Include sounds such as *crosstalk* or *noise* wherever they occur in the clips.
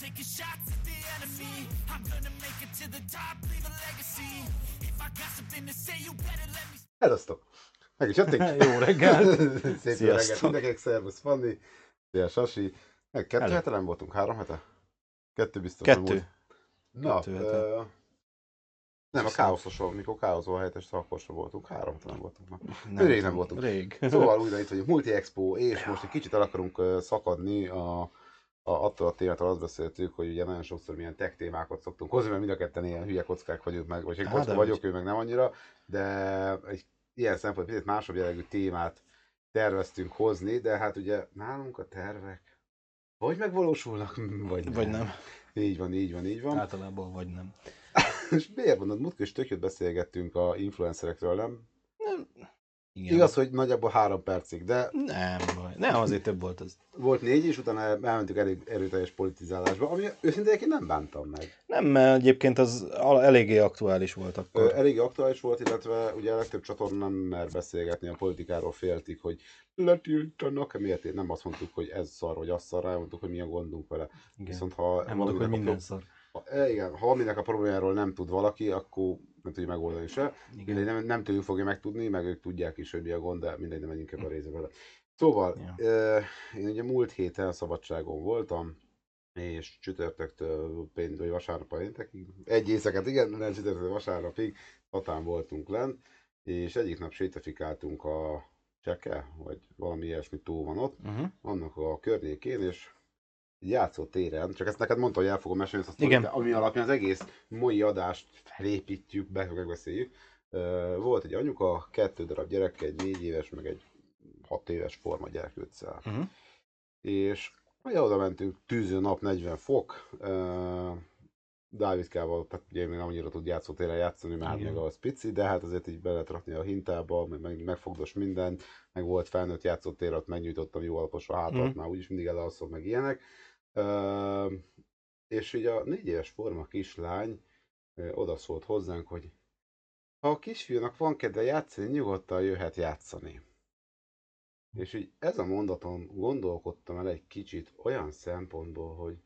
Taking shots at the enemy. I'm gonna make it to the top, leave a legacy. If I got something to say, you better let me. Sziasztok! Meg is jöttünk. *laughs* Jó reggelt! *laughs* Szép jó reggelt mindenkinek, szervusz Fanni. Szia Sasi. Meg kettő Hello. hete nem voltunk, három hete? Kettő biztos Kettő. nem volt. Na, Kettő hete. ö, nem, a káoszoson, mikor káoszol a akkor sem voltunk, három nem voltunk. Na. Rég nem voltunk. Rég. Szóval *laughs* újra itt vagyunk, Multi Expo, és most egy kicsit el akarunk szakadni a, a, attól a témától azt beszéltük, hogy ugye nagyon sokszor milyen tech témákat szoktunk hozni, mert mind a ketten ilyen hülye kockák vagyunk meg, vagy én Á, kocka vagyok, hogy. ő meg nem annyira, de egy ilyen szempontból picit másabb jellegű témát terveztünk hozni, de hát ugye nálunk a tervek vagy megvalósulnak, vagy nem. Vagy nem. Így van, így van, így van. Általában vagy nem. *laughs* És miért mondod, múltkor is tök beszélgettünk a influencerekről, nem? Igen. Igaz, hogy nagyjából három percig, de Nem baj. Nem, azért több volt az. volt négy, és utána elmentünk elég erőteljes politizálásba, ami őszintén egyébként nem bántam meg. Nem, mert egyébként az eléggé aktuális volt Ö, akkor. Elég aktuális volt, illetve ugye a legtöbb csatorna nem mer beszélgetni a politikáról, féltik, hogy letiltanak, miért nem azt mondtuk, hogy ez szar, vagy az szar, mondtuk, hogy mi a gondunk vele. Igen. Viszont ha Nem mondok, hogy minden szar. Ha, e, igen, ha valaminek a problémáról nem tud valaki, akkor nem tudja megoldani se. Igen. Mindegy, nem, nem tőlük fogja megtudni, meg ők tudják is, hogy mi a gond, de mindegy, nem menjünk ebbe a részbe vele. Szóval, Ja. ja. én ugye múlt héten szabadságon voltam, és csütörtöktől pént, vagy vasárnap péntekig, egy éjszakát, igen, nem csütörtöktől vasárnapig, Tatán voltunk lent, és egyik nap sétafikáltunk a Cseke, vagy valami ilyesmi tó van ott, Uh-huh. annak a környékén, és egy játszó téren, csak ezt neked mondta, hogy el fogom mesélni ezt a Igen. de ami alapján az egész mai adást felépítjük, be, megbeszéljük. Volt egy anyuka, kettő darab gyereke, egy négy éves, meg egy hat éves forma gyerek őccel. Uh-huh. És ugye oda mentünk, tűző nap, 40 fok, Dávidkával, tehát ugye még nem annyira tud játszótéren játszani, mert hát Igen. még az pici, de hát azért így be lehet rakni a hintába, meg, meg megfogdos mindent, meg volt felnőtt játszótér, ott megnyújtottam jó alaposra hátat, Mhm. már úgyis mindig elalszom, meg ilyenek. Ö, és ugye a négy éves forma kislány ö, odaszólt hozzánk, hogy ha a kisfiúnak van kedve játszani, nyugodtan jöhet játszani. És így ez a mondaton gondolkodtam el egy kicsit olyan szempontból, hogy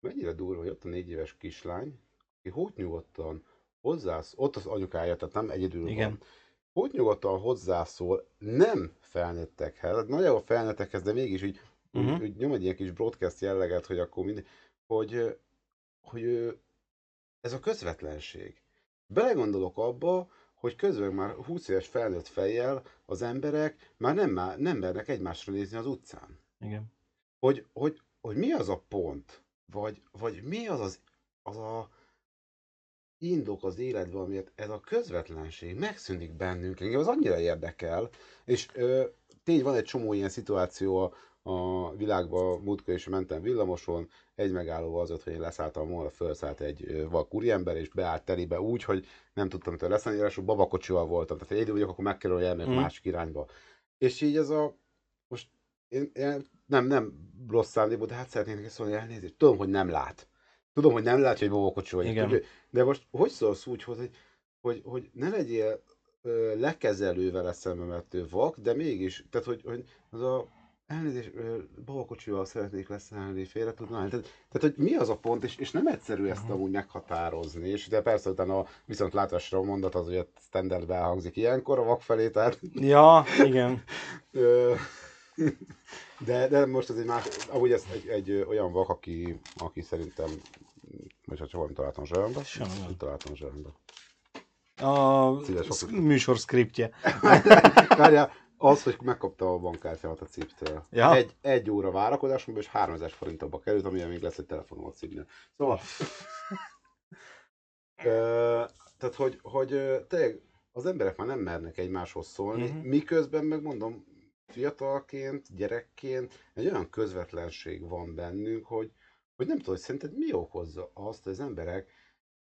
mennyire durva, hogy ott a négy éves kislány, aki hogy nyugodtan hozzász, ott az anyukája, tehát nem egyedül Igen. van, hogy nyugodtan hozzászól nem felnőttekhez, hát nagyjából felnőttekhez, de mégis így, uh-huh. Úgy nyom egy ilyen kis broadcast jelleget, hogy akkor mind, hogy, hogy ez a közvetlenség. Belegondolok abba, hogy közben már 20 éves felnőtt fejjel az emberek már nem, má- nem mernek egymásra nézni az utcán. Igen. Hogy, hogy, hogy mi az a pont, vagy, vagy mi az az, az a indok az életben, amiért ez a közvetlenség megszűnik bennünk. Engem az annyira érdekel, és ö, tény van egy csomó ilyen szituáció a, a világban, múltkor is mentem villamoson, egy megállóval az öt, hogy én leszálltam volna, felszállt egy vak úriember, és beállt telibe úgy, hogy nem tudtam tőle leszállni, ráadásul babakocsival voltam, tehát ha egyedül vagyok, akkor meg kell, hogy elmegyek Mhm. másik irányba. És így ez a, most én, én nem, nem rossz szándékból, de hát szeretnék szólni elnézést. Tudom, hogy nem lát. Tudom, hogy nem látja, hogy babakocsi vagy. Igen. Tudja, De most hogy szólsz úgy, hogy, hogy, hogy ne legyél ö, lekezelő vele szemben, mert ő vak, de mégis, tehát hogy, hogy az a elnézést, babakocsival szeretnék leszállni, félre tudnál. Tehát, tehát, hogy mi az a pont, és, és nem egyszerű ezt amúgy meghatározni, és de persze utána a viszontlátásra a mondat az, hogy a standardbe elhangzik ilyenkor a vak felé, tehát Ja, igen. *laughs* De, de most ez egy más, amúgy ez egy, egy olyan vak, aki, aki szerintem, vagy ha csak valamit találtam gond. mit találtam zsebembe. A műsor szkriptje. *laughs* Várjál, az, hogy megkapta a bankkártyámat a ciptől. Ja. Egy, egy óra várakozásomban, és 3000 forint abba került, amilyen még lesz egy telefonom a cipnél. Szóval, *laughs* ö, tehát, hogy, hogy tényleg az emberek már nem mernek egymáshoz szólni, Mhm. miközben megmondom, fiatalként, gyerekként egy olyan közvetlenség van bennünk, hogy, hogy nem tudom, hogy szerinted mi okozza azt, hogy az emberek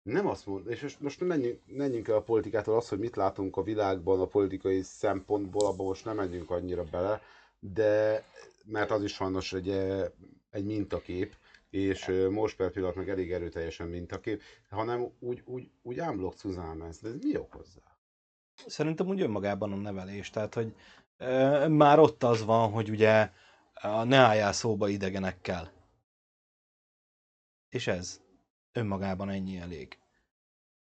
Nem azt mond, és most, most menjünk, menjünk el a politikától az, hogy mit látunk a világban a politikai szempontból, abban most nem menjünk annyira bele, de mert az is sajnos egy, eh, egy mintakép, és eh, most per pillanat meg elég erőteljesen mintakép, hanem úgy, úgy, úgy ámblok Cuzánez, de ez mi okozza? Szerintem úgy önmagában a nevelés, tehát hogy e, már ott az van, hogy ugye ne álljál szóba idegenekkel. És ez önmagában ennyi elég.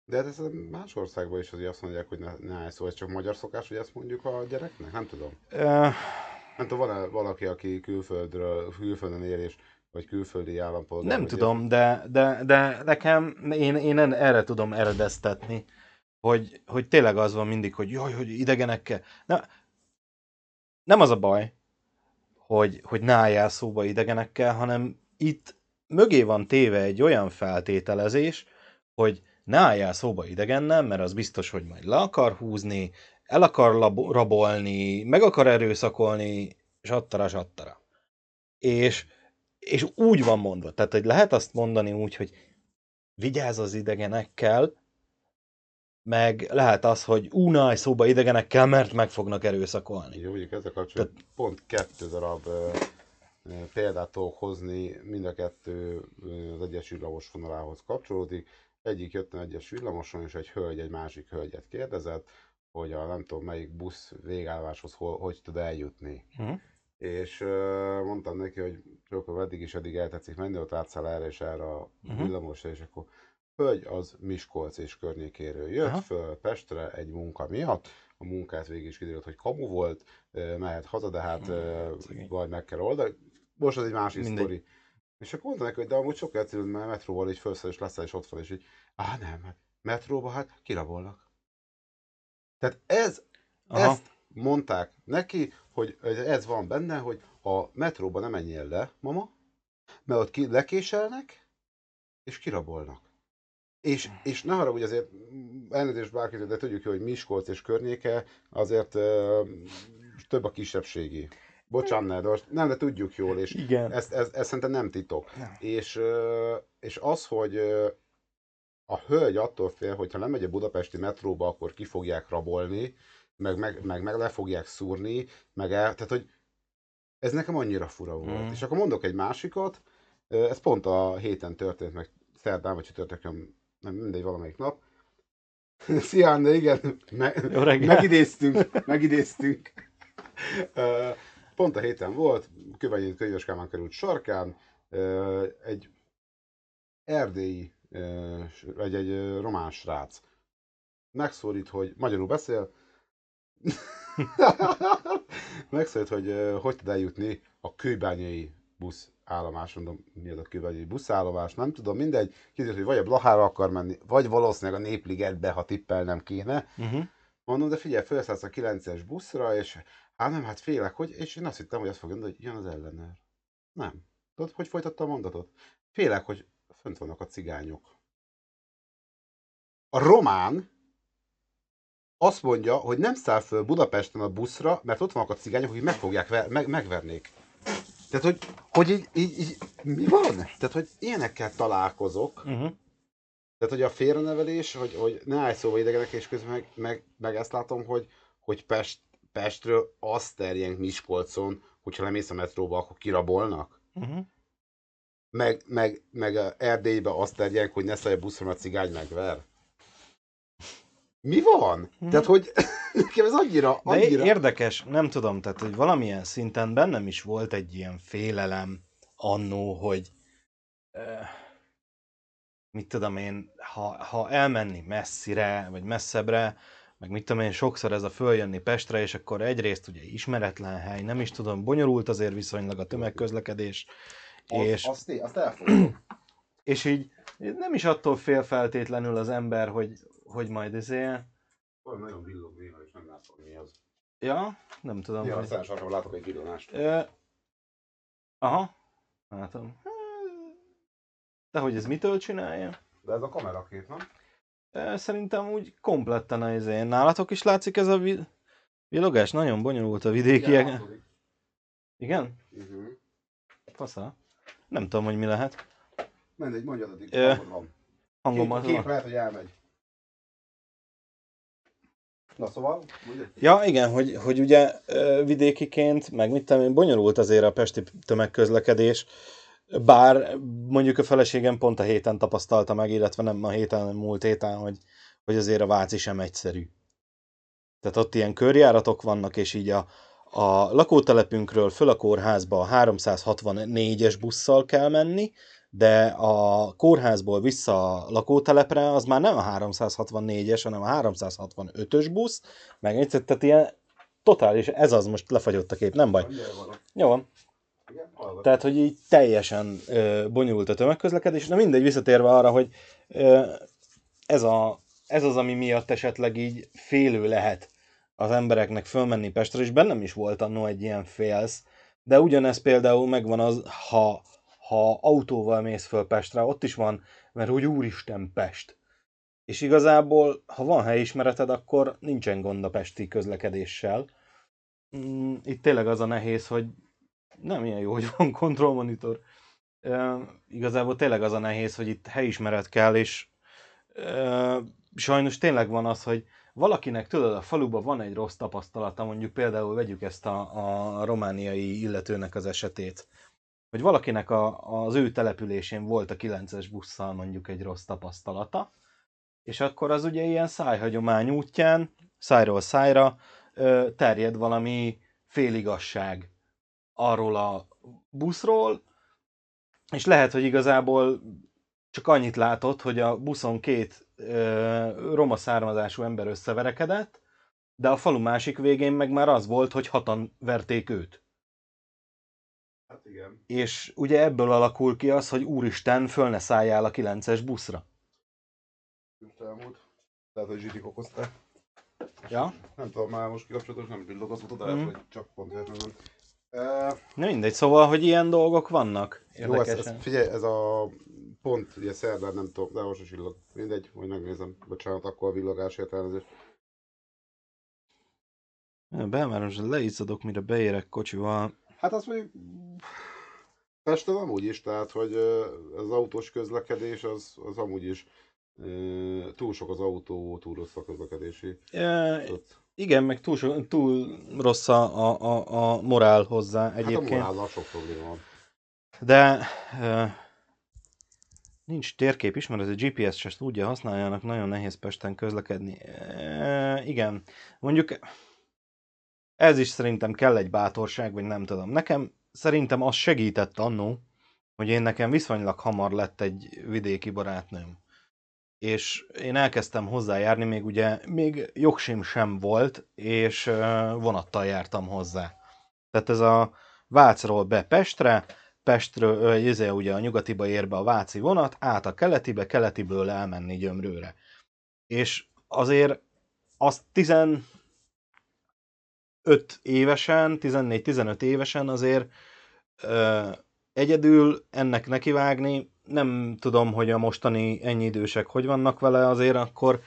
De hát ez más országban is azért azt mondják, hogy ne, ne állj szó, ez csak magyar szokás, hogy ezt mondjuk a gyereknek? Nem tudom. E, Nem tudom, van-e valaki, aki külföldről, külföldön él, és, vagy külföldi állampolgár? nem tudom, de, de, de nekem, én, én erre tudom eredeztetni, hogy, hogy tényleg az van mindig, hogy jaj, hogy idegenekkel. Nem, nem az a baj, hogy, hogy ne álljál szóba idegenekkel, hanem itt mögé van téve egy olyan feltételezés, hogy ne álljál szóba idegennel, mert az biztos, hogy majd le akar húzni, el akar labo- rabolni, meg akar erőszakolni, sattara, sattara. És, és úgy van mondva, tehát hogy lehet azt mondani úgy, hogy vigyázz az idegenekkel, meg lehet az, hogy únálj szóba idegenekkel, mert meg fognak erőszakolni. Jó, mondjuk ezzel kapcsolatban pont kettő darab példát tudok hozni, mind a kettő az egyes villamos vonalához kapcsolódik. Egyik jött egy egyes villamoson, és egy hölgy egy másik hölgyet kérdezett, hogy a nem tudom melyik busz végálláshoz hol, hogy tud eljutni. Hm? És ö, mondtam neki, hogy csak eddig is eddig el tetszik menni, ott átszáll erre és erre a Mhm. villamosra, és akkor hölgy az Miskolc és környékéről jött Aha. föl Pestre egy munka miatt, a munkát végig is kiderült, hogy kamu volt, mehet haza, de hát szegény. vagy meg kell oldani. Most az egy másik Mindegy. sztori. És akkor mondta neki, hogy de amúgy sokkal egyszerűbb, mert metróval így felszáll és leszel, és ott van, és így, á nem, metróba hát kirabolnak. Tehát ez, Aha. ezt mondták neki, hogy ez van benne, hogy a metróba nem menjél le, mama, mert ott ki, lekéselnek, és kirabolnak. És, és ne haragudj, azért mm, elnézést bárkit, de tudjuk hogy Miskolc és környéke azért ö, több a kisebbségi. Bocsánat, de nem, de tudjuk jól, és Igen. ez, ez, ez szerintem nem titok. Nem. És, és az, hogy a hölgy attól fél, hogy ha nem megy a budapesti metróba, akkor ki fogják rabolni, meg, meg, meg, meg le fogják szúrni, meg el, tehát hogy ez nekem annyira fura volt. Mm. És akkor mondok egy másikat, ez pont a héten történt, meg szerdán vagy csütörtökön, nem mindegy, valamelyik nap. *laughs* Szia, Anna, igen, me- megidéztünk, megidéztünk. Pont a héten volt, Kövényi Könyves Kálmán került sarkán, egy erdélyi, vagy egy román srác megszólít, hogy magyarul beszél, *laughs* megszólít, hogy hogy tud eljutni a kőbányai busz állomás, mondom, mi az a kőbányai buszállomás, nem tudom, mindegy, kiderült, hogy vagy a Blahára akar menni, vagy valószínűleg a Népligetbe, ha tippelnem kéne, Uh-huh. Mondom, de figyelj, felszállsz a 9-es buszra, és hát nem, hát félek, hogy, és én azt hittem, hogy azt fog mondani, hogy jön az ellenőr. Nem. Tudod, hogy folytatta a mondatot? Félek, hogy fönt vannak a cigányok. A román azt mondja, hogy nem száll föl Budapesten a buszra, mert ott vannak a cigányok, akik meg fogják meg, megvernék. Tehát, hogy, hogy így, így, így, mi van? Tehát, hogy ilyenekkel találkozok, Uh-huh. tehát, hogy a félrenevelés, hogy, hogy ne állj szóba idegenek, és közben meg, meg, meg ezt látom, hogy, hogy Pest, Pestről azt terjenk Miskolcon, hogyha lemész a metróba, akkor kirabolnak. Uh-huh. Meg, meg, meg Erdélybe azt terjenk, hogy ne szállj a mert a cigány megver. Mi van? Tehát, hogy *laughs* nekem ez annyira, De annyira... érdekes, nem tudom, tehát hogy valamilyen szinten bennem is volt egy ilyen félelem annó, hogy mit tudom én, ha, ha elmenni messzire, vagy messzebbre, meg mit tudom én, sokszor ez a följönni Pestre, és akkor egyrészt ugye ismeretlen hely, nem is tudom, bonyolult azért viszonylag a tömegközlekedés, és, Azt, azt, elfogadom. és így nem is attól fél feltétlenül az ember, hogy, hogy majd ezért, Olyan nagyon villog néha, és nem látom, mi az. ja, nem tudom, Ja, aztán sarkon látok egy villonást. Ö, aha, látom. De hogy ez mitől csinálja? De ez a kamerakép, nem? Szerintem úgy kompletten az én. Nálatok is látszik ez a vi- villogás? Nagyon bonyolult a vidékiek. Igen, Igen? uh-huh. Fasza? Nem tudom, hogy mi lehet. Mindegy, mondjad, addig Ö. van. hangomat. Kép, kép lehet, hogy elmegy. Na szóval, ugye? Ja, igen, hogy, hogy ugye vidékiként, meg mit tudom én, bonyolult azért a pesti tömegközlekedés, bár mondjuk a feleségem pont a héten tapasztalta meg, illetve nem a héten, hanem múlt héten, hogy, hogy azért a Váci sem egyszerű. Tehát ott ilyen körjáratok vannak, és így a, a lakótelepünkről föl a kórházba a 364-es busszal kell menni, de a kórházból vissza a lakótelepre az már nem a 364-es, hanem a 365-ös busz, meg egyszer, tehát ilyen totális, ez az most lefagyott a kép, nem baj. Jó van. Tehát, hogy így teljesen ö, bonyolult a tömegközlekedés. Na mindegy, visszatérve arra, hogy ö, ez, a, ez az, ami miatt esetleg így félő lehet az embereknek fölmenni Pestre, és bennem is volt annó egy ilyen félsz, de ugyanez például megvan az, ha, ha autóval mész föl Pestre, ott is van, mert úgy úristen Pest. És igazából, ha van helyismereted, akkor nincsen gond a pesti közlekedéssel. Mm, Itt tényleg az a nehéz, hogy nem ilyen jó, hogy van kontrollmonitor. E, igazából tényleg az a nehéz, hogy itt helyismeret kell, és e, sajnos tényleg van az, hogy valakinek tudod, a faluban van egy rossz tapasztalata, mondjuk például vegyük ezt a, a romániai illetőnek az esetét, hogy valakinek a, az ő településén volt a 9-es busszal mondjuk egy rossz tapasztalata, és akkor az ugye ilyen szájhagyomány útján, szájról szájra terjed valami féligasság arról a buszról, és lehet, hogy igazából csak annyit látott, hogy a buszon két ö, roma származású ember összeverekedett, de a falu másik végén meg már az volt, hogy hatan verték őt. Hát igen. És ugye ebből alakul ki az, hogy úristen, föl ne szálljál a 9-es buszra. Elmúlt. Tehát, hogy zsitik okozták. Ja? Nem tudom, már most kikapcsolatos, nem villog az utat, mm. hogy csak pont véletlenül. Na mindegy, szóval, hogy ilyen dolgok vannak. jó, ez, Érdekesen. ez, figyelj, ez a pont, ugye szerdán nem tudom, de most is villog. Mindegy, majd megnézem. Bocsánat, akkor a villogásért elnézést. Belváros, leizzadok, mire beérek kocsival. Hát azt mondjuk Pesten amúgy is, tehát hogy az autós közlekedés az, az amúgy is túl sok az autó, túl rossz a közlekedési. E, igen, meg túl, túl rossz a, a, a, morál hozzá hát a egyébként. morállal sok probléma van. De e, nincs térkép is, mert ez a GPS se tudja használjának, nagyon nehéz Pesten közlekedni. E, igen, mondjuk ez is szerintem kell egy bátorság, vagy nem tudom. Nekem szerintem az segített annó, hogy én nekem viszonylag hamar lett egy vidéki barátnőm. És én elkezdtem hozzájárni, még ugye, még jogsim sem volt, és vonattal jártam hozzá. Tehát ez a Vácról be Pestre, Pestről, izé, ugye a nyugatiba ér be a Váci vonat, át a keletibe, keletiből elmenni Gyömrőre. És azért az 15 évesen, 14-15 évesen azért egyedül ennek nekivágni, nem tudom, hogy a mostani ennyi idősek hogy vannak vele, azért akkor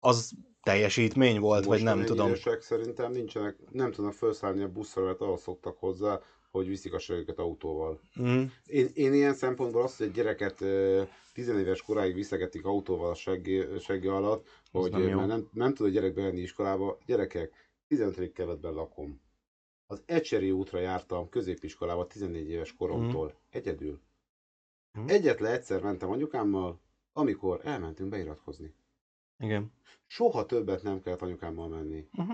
az teljesítmény volt, vagy nem tudom. idősek szerintem nincsenek, nem tudnak felszállni a buszra, mert ahhoz szoktak hozzá, hogy viszik a őket autóval. Mm, Én, én ilyen szempontból azt, hogy egy gyereket ö, tizenéves koráig viszegetik autóval a seggi, seggi alatt, Az hogy nem nem, nem, tud a gyerek bemenni iskolába. Gyerekek, 15. kerületben lakom. Az Ecseri útra jártam középiskolába 14 éves koromtól. Egyedül. Mhm. Egyetlen egyszer mentem anyukámmal, amikor elmentünk beiratkozni. igen. Soha többet nem kellett anyukámmal menni. Mhm.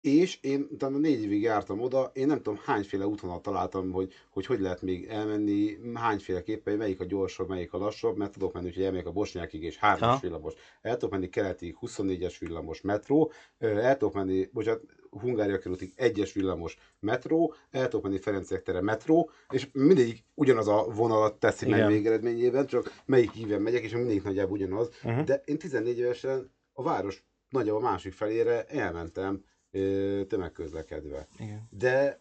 És én utána négy évig jártam oda, én nem tudom hányféle útvonalat találtam, hogy, hogy hogy lehet még elmenni, hányféleképpen, melyik a gyorsabb, melyik a lassabb, mert tudok menni, hogy elmegyek a Bosnyákig és 3-as Aha. villamos. El tudok menni keletig 24-es villamos metró, el tudok menni, bocsánat, Hungária körútig 1-es villamos metró, el tudok menni Ferenciek tere metró, és mindegyik ugyanaz a vonalat teszi meg végeredményében, csak melyik híven megyek, és mindegyik nagyjából ugyanaz. Uh-huh. De én 14 évesen a város nagyjából a másik felére elmentem ö, tömegközlekedve. Igen. De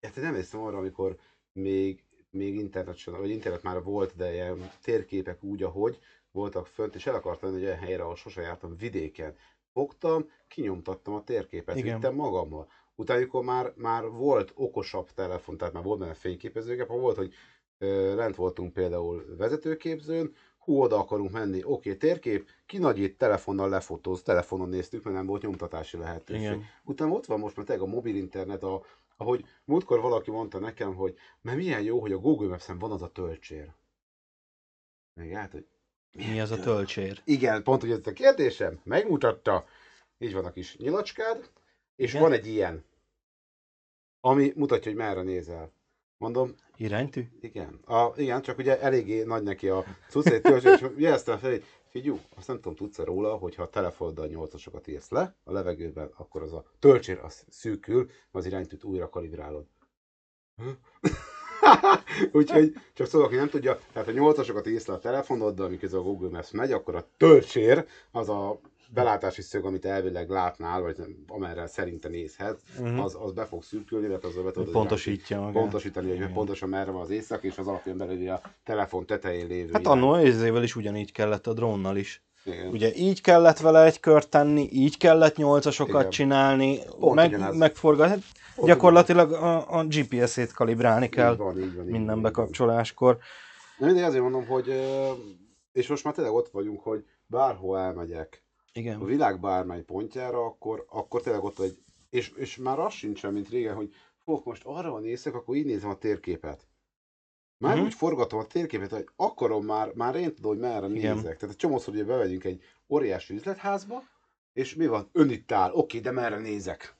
hát én nem emlékszem arra, amikor még, még internet vagy internet már volt, de ilyen térképek úgy, ahogy voltak fönt, és el akartam menni egy olyan helyre, ahol sose jártam vidéken. Fogtam, kinyomtattam a térképet, Igen. vittem magammal. Utána, már, már volt okosabb telefon, tehát már volt benne fényképezőgép, ha volt, hogy ö, lent voltunk például vezetőképzőn, hú, oda akarunk menni, oké, térkép, kinagyít, telefonnal lefotóz, telefonon néztük, mert nem volt nyomtatási lehetőség. Igen. Utána ott van most már a mobil internet, a, ahogy múltkor valaki mondta nekem, hogy mert milyen jó, hogy a Google Maps-en van az a töltsér. Még át, hogy Mi az a töltsér? igen, pont ugye ez a kérdésem, megmutatta, így van a kis nyilacskád, és Igen. van egy ilyen, ami mutatja, hogy merre nézel. Mondom, Iránytű? igen, a, igen, csak ugye eléggé nagy neki a cucc, egy töltség, és jeleztem fel, hogy figyú, azt nem tudom, tudsz róla, hogyha a telefonoddal nyolcasokat írsz le a levegőben, akkor az a töltsér az szűkül, az iránytűt újra kalibrálod. *laughs* Úgyhogy csak szólok, aki nem tudja, tehát a nyolcasokat írsz le a telefonoddal, miközben a Google Maps megy, akkor a töltsér az a belátási szög, amit elvileg látnál, vagy amerre szerinte nézhet, Mhm. az, az be fog szürkülni, mert az be tudod Pontosítja magát. pontosítani, hogy Igen. pontosan merre van az éjszak, és az alapján belül a telefon tetején lévő. Hát annó ezével is ugyanígy kellett a drónnal is. Igen. Ugye így kellett vele egy kört tenni, így kellett nyolcasokat Igen. csinálni, Pont meg, megforgatni. Gyakorlatilag a, a GPS-ét kalibrálni kell Így van, így van, így minden van, bekapcsoláskor. Na, mindig azért mondom, hogy és most már tényleg ott vagyunk, hogy bárhol elmegyek, a Igen. világ bármely pontjára, akkor, akkor tényleg ott egy, és, és már az sincsen, mint régen, hogy fogok most arra nézek, akkor így nézem a térképet. Már Mhm. úgy forgatom a térképet, hogy akarom már, már én tudom, hogy merre Igen. nézek. Tehát egy csomószor ugye bemegyünk egy óriási üzletházba, és mi van? Ön itt áll. Oké, de merre nézek?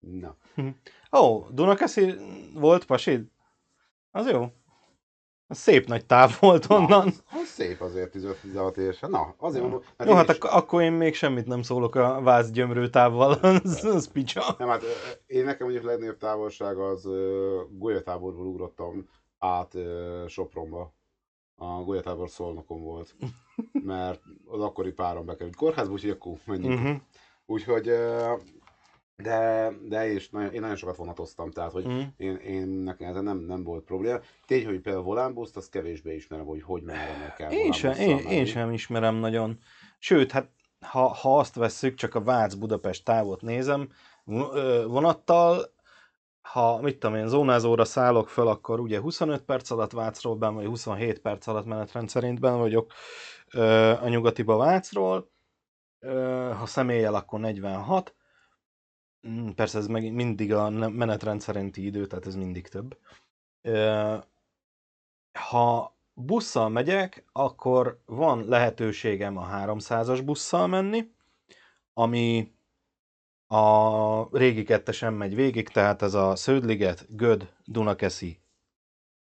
Na. Ó, Dunakeszi volt pasid? Az jó. Az szép nagy táv volt onnan. Az szép azért 15-16 évesen. Na, azért mondom. Jó, hát én is- ak- akkor én még semmit nem szólok a váz gyömrő távval, *laughs* az, az picsa. Nem, hát én nekem mondjuk legnagyobb távolság az ö, golyatáborból ugrottam át ö, Sopronba. A golyatábor Szolnokon volt. *laughs* Mert az akkori párom bekerült kórházba, úgyhogy akkor menjünk. Uh-huh. Úgyhogy, ö, de, de és nagyon, én nagyon sokat vonatoztam, tehát hogy Mhm. én, én nekem ezen nem, nem volt probléma. Tény, hogy például volánbuszt, azt kevésbé ismerem, hogy hogy merre kell Én sem, én, én menni. sem ismerem nagyon. Sőt, hát ha, ha azt vesszük, csak a Vác-Budapest távot nézem, vonattal, ha mit tudom én, zónázóra szállok föl, akkor ugye 25 perc alatt Vácról ben, vagy 27 perc alatt menetrend szerint ben vagyok a nyugatiba Vácról. Ha személlyel, akkor 46. Mm, Persze ez meg mindig a ne- menetrend szerinti idő, tehát ez mindig több. Ha busszal megyek, akkor van lehetőségem a 300-as busszal menni, ami a régi kettesen megy végig, tehát ez a Sződliget, Göd, Dunakeszi,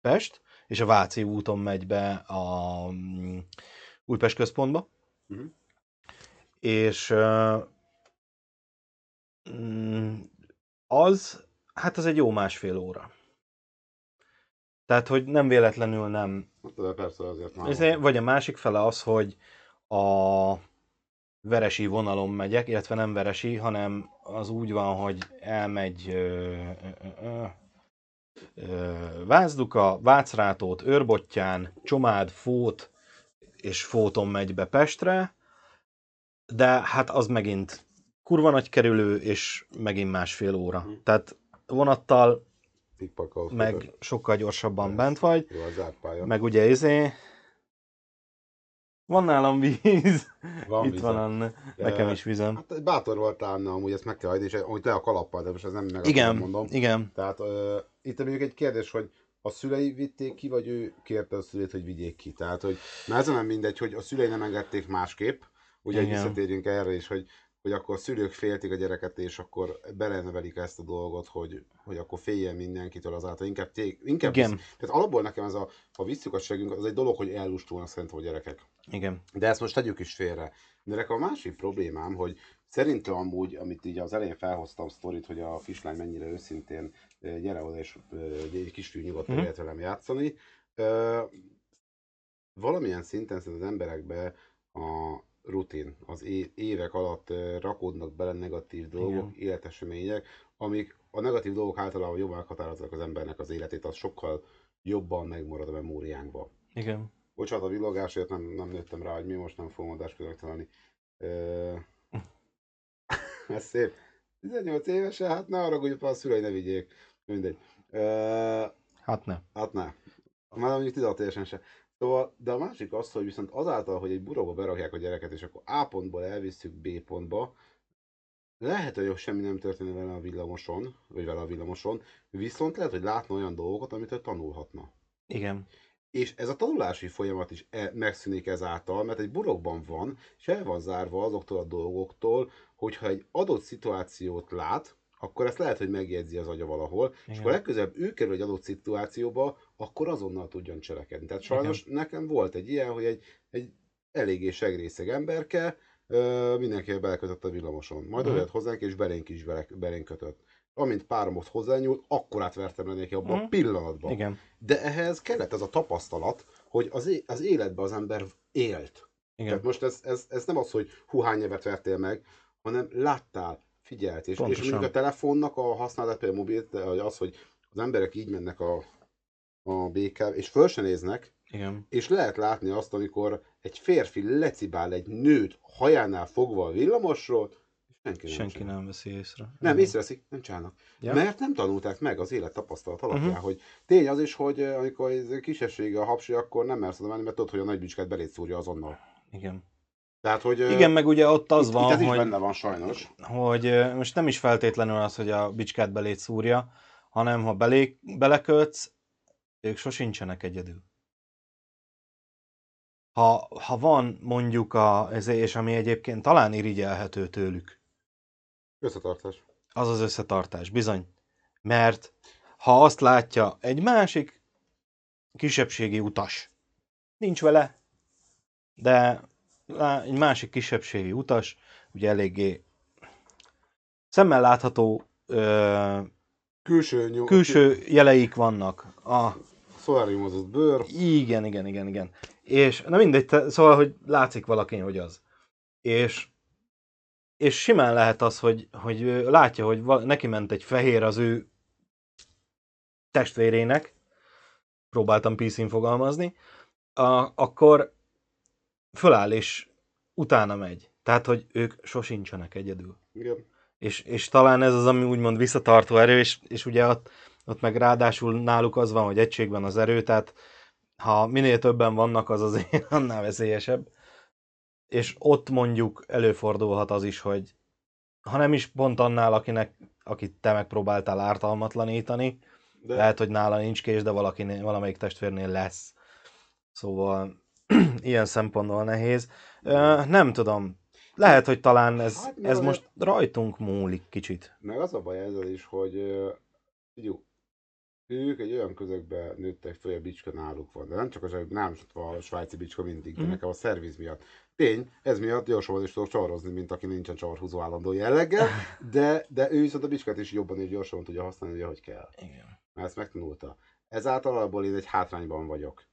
Pest, és a Váci úton megy be a mm, Újpest központba. Mhm. És az, hát az egy jó másfél óra. Tehát, hogy nem véletlenül nem Hát, De persze azért már. ez, vagy a másik fele az, hogy a veresi vonalon megyek, illetve nem veresi, hanem az úgy van, hogy elmegy ö, ö, ö, Vácduka, Vácrátót, Őrbottyán, Csomád, Fót és Fóton megy be Pestre, de hát az megint kurva nagy kerülő, és megint másfél óra. Mhm. Tehát vonattal meg sokkal gyorsabban Persze. bent vagy, Jó, az zárt pálya. meg ugye izé, van nálam víz, Van itt vize. van Anne, nekem is vizem. Hát bátor voltál, Anna, amúgy ezt meg kell hagyni, és amúgy le a kalappal, de most ez nem meg Igen, mondom. igen. Tehát uh, itt mondjuk egy kérdés, hogy a szülei vitték ki, vagy ő kérte a szülét, hogy vigyék ki. Tehát, hogy már ez nem mindegy, hogy a szülei nem engedték másképp. Ugye, hogy Igen. visszatérjünk erre is, hogy, hogy akkor szülők féltik a gyereket, és akkor belenevelik ezt a dolgot, hogy, hogy akkor féljen mindenkitől azáltal. Inkább, té- inkább Igen. visz- Tehát alapból nekem ez a, ha visszük a segünk, az egy dolog, hogy ellustulnak szerintem a gyerekek. Igen. De ezt most tegyük is félre. De nekem a másik problémám, hogy szerintem amúgy, amit így az elején felhoztam sztorit, hogy a kislány mennyire őszintén gyere oda és egy kisfiú nyugodtan Mhm. lehet velem játszani. Valamilyen szinten szerintem az emberekbe a rutin, az évek alatt rakódnak bele negatív dolgok, Igen. életesemények, amik a negatív dolgok általában jobban meghatározzák az embernek az életét, az sokkal jobban megmarad a memóriánkba. Igen. Bocsánat a villogásért, nem, nem nőttem rá, hogy mi most nem fogom adást megtalálni. Ö... *laughs* Ez szép. 18 évesen, hát ne arra, hogy a szülei ne vigyék. Mindegy. Ö... Hát ne. Hát ne. Már mondjuk 16 évesen se. Szóval, de a másik az, hogy viszont azáltal, hogy egy burokba berakják a gyereket, és akkor A pontból elvisszük B pontba, lehet, hogy semmi nem történne vele a villamoson, vagy vele a villamoson, viszont lehet, hogy látna olyan dolgokat, amit ő tanulhatna. Igen. És ez a tanulási folyamat is e- megszűnik ezáltal, mert egy burokban van, és el van zárva azoktól a dolgoktól, hogyha egy adott szituációt lát, akkor ezt lehet, hogy megjegyzi az agya valahol, és Igen. akkor legközelebb ő kerül egy adott szituációba, akkor azonnal tudjon cselekedni. Tehát sajnos nekem volt egy ilyen, hogy egy, egy eléggé segrészeg emberke ö, mindenki belekötött a villamoson. Majd Mhm. uh-huh. hozzánk, és belénk is bele, belénk kötött. Amint párom ott hozzányúlt, akkor átvertem le neki abban Mhm. a pillanatban. Igen. De ehhez kellett ez a tapasztalat, hogy az, é- az életben az ember élt. Igen. Tehát most ez, ez, ez nem az, hogy hú, hány évet vertél meg, hanem láttál, figyelt. És, és Pontosan. mondjuk a telefonnak a használat, például mobil, vagy az, hogy az emberek így mennek a, a BK, és föl se néznek, Igen. és lehet látni azt, amikor egy férfi lecibál egy nőt hajánál fogva a villamosról, és senki nem Senki csinál. nem veszi észre. Nem, Igen. észreveszik, nem csinálnak. Ja. Mert nem tanulták meg az élet tapasztalat alapján, Mhm. hogy tény az is, hogy eh, amikor ez kisessége a hapsi, akkor nem mersz oda menni, mert tudod, hogy a nagy bicskát belét szúrja azonnal. Igen. Tehát, hogy Igen, meg ugye ott az itt, van, itt ez is hogy, benne van sajnos. hogy most nem is feltétlenül az, hogy a bicskát belét szúrja, hanem ha belé, belekötsz, ők sosincsenek egyedül. Ha, ha van mondjuk a, ez, és ami egyébként talán irigyelhető tőlük, Összetartás. az az összetartás, bizony. Mert ha azt látja egy másik kisebbségi utas, nincs vele, de egy másik kisebbségi utas, ugye eléggé szemmel látható ö, Külső, nyom, külső jeleik vannak. A, szoláriumozott bőr. igen, igen, igen, igen. És na mindegy, szóval, hogy látszik valakin, hogy az. És, és simán lehet az, hogy, hogy látja, hogy val- neki ment egy fehér az ő testvérének, próbáltam PC-n fogalmazni, a, akkor föláll és utána megy. Tehát, hogy ők sosincsenek egyedül. Igen. És, és talán ez az, ami úgymond visszatartó erő, és, és ugye ott, ott meg ráadásul náluk az van, hogy egységben az erő, tehát ha minél többen vannak, az azért *laughs* annál veszélyesebb. És ott mondjuk előfordulhat az is, hogy ha nem is pont annál, akinek, akit te megpróbáltál ártalmatlanítani, De lehet, hogy nála nincs kés, de valakinél, valamelyik testvérnél lesz. Szóval *clears throat* ilyen szempontból nehéz. Ö, nem tudom. Lehet, hogy talán ez, Hát, ez most rajtunk múlik kicsit. meg az a baj ezzel is, hogy jó, ők egy olyan közegbe nőttek hogy a bicska náluk van. De nem csak az, hogy nem ott van a svájci bicska mindig, de Mhm. nekem a szerviz miatt. Tény, ez miatt gyorsabban is tudok csavarozni, mint aki nincsen csavarhúzó állandó jelleggel, de, de ő viszont a bicskát is jobban és gyorsabban tudja használni, ugye, ahogy kell. Igen. Mert ezt megtanulta. Ezáltal alapból én egy hátrányban vagyok.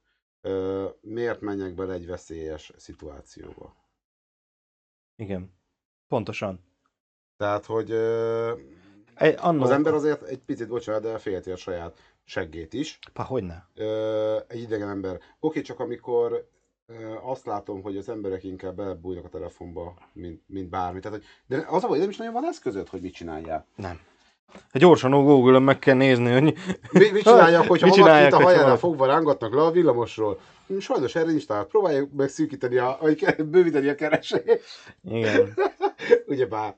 Miért menjek bele egy veszélyes szituációba? Igen. Pontosan. Tehát, hogy Egy, annó... az ember azért egy picit, bocsánat, de félti a saját seggét is. Pa, hogyne? Egy idegen ember. Oké, csak amikor azt látom, hogy az emberek inkább belebújnak a telefonba, mint, mint bármi. Tehát, hogy, de az a baj, nem is nagyon van eszközöd, hogy mit csináljál. Nem. Hát gyorsan a Google-on meg kell nézni, hogy... Mi, mit *laughs* csináljak, hogyha Mit valakit csinálják, a hajánál fogva rángatnak le a villamosról? Sajnos erre nincs tehát. Próbáljuk meg szűkíteni, a, vagy bővíteni a keresést. Igen. *laughs* Ugyebár.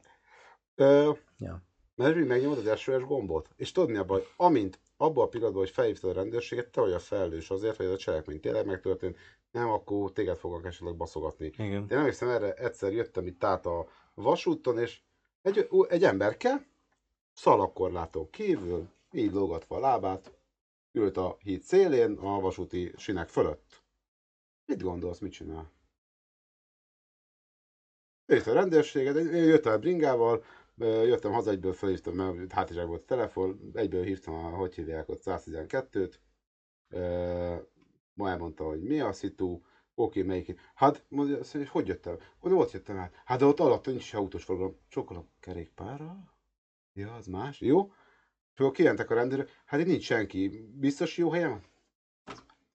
Ö, Ja. Mert még megnyomod az SOS gombot, és tudod mi a baj? Amint abban a pillanatban, hogy felhívtad a rendőrséget, te vagy a felelős azért, hogy ez a cselekmény tényleg megtörtént, nem, akkor téged fognak esetleg baszogatni. Igen. Én emlékszem erre, egyszer jöttem itt át a vasúton, és egy, egy emberke, szalagkorláton kívül, így lógatva a lábát, ült a híd szélén, a vasúti sinek fölött. Mit gondolsz, mit csinál? Jött a rendőrséget, én jöttem a bringával, jöttem haza, egyből felhívtam, mert hátizsák volt a telefon, egyből hívtam a, hogy hívják ott, 112-t, Ö, ma elmondta, hogy mi a szitu, oké, melyik. Hát, mondja, hogy jöttem? Mondja, ott jöttem át. Hát, de ott alatt nincs autós forgalom. Sokkal a kerékpárral? Ja, az más. Jó. És akkor kijentek a rendőrök. Hát itt nincs senki. Biztos jó helyen van?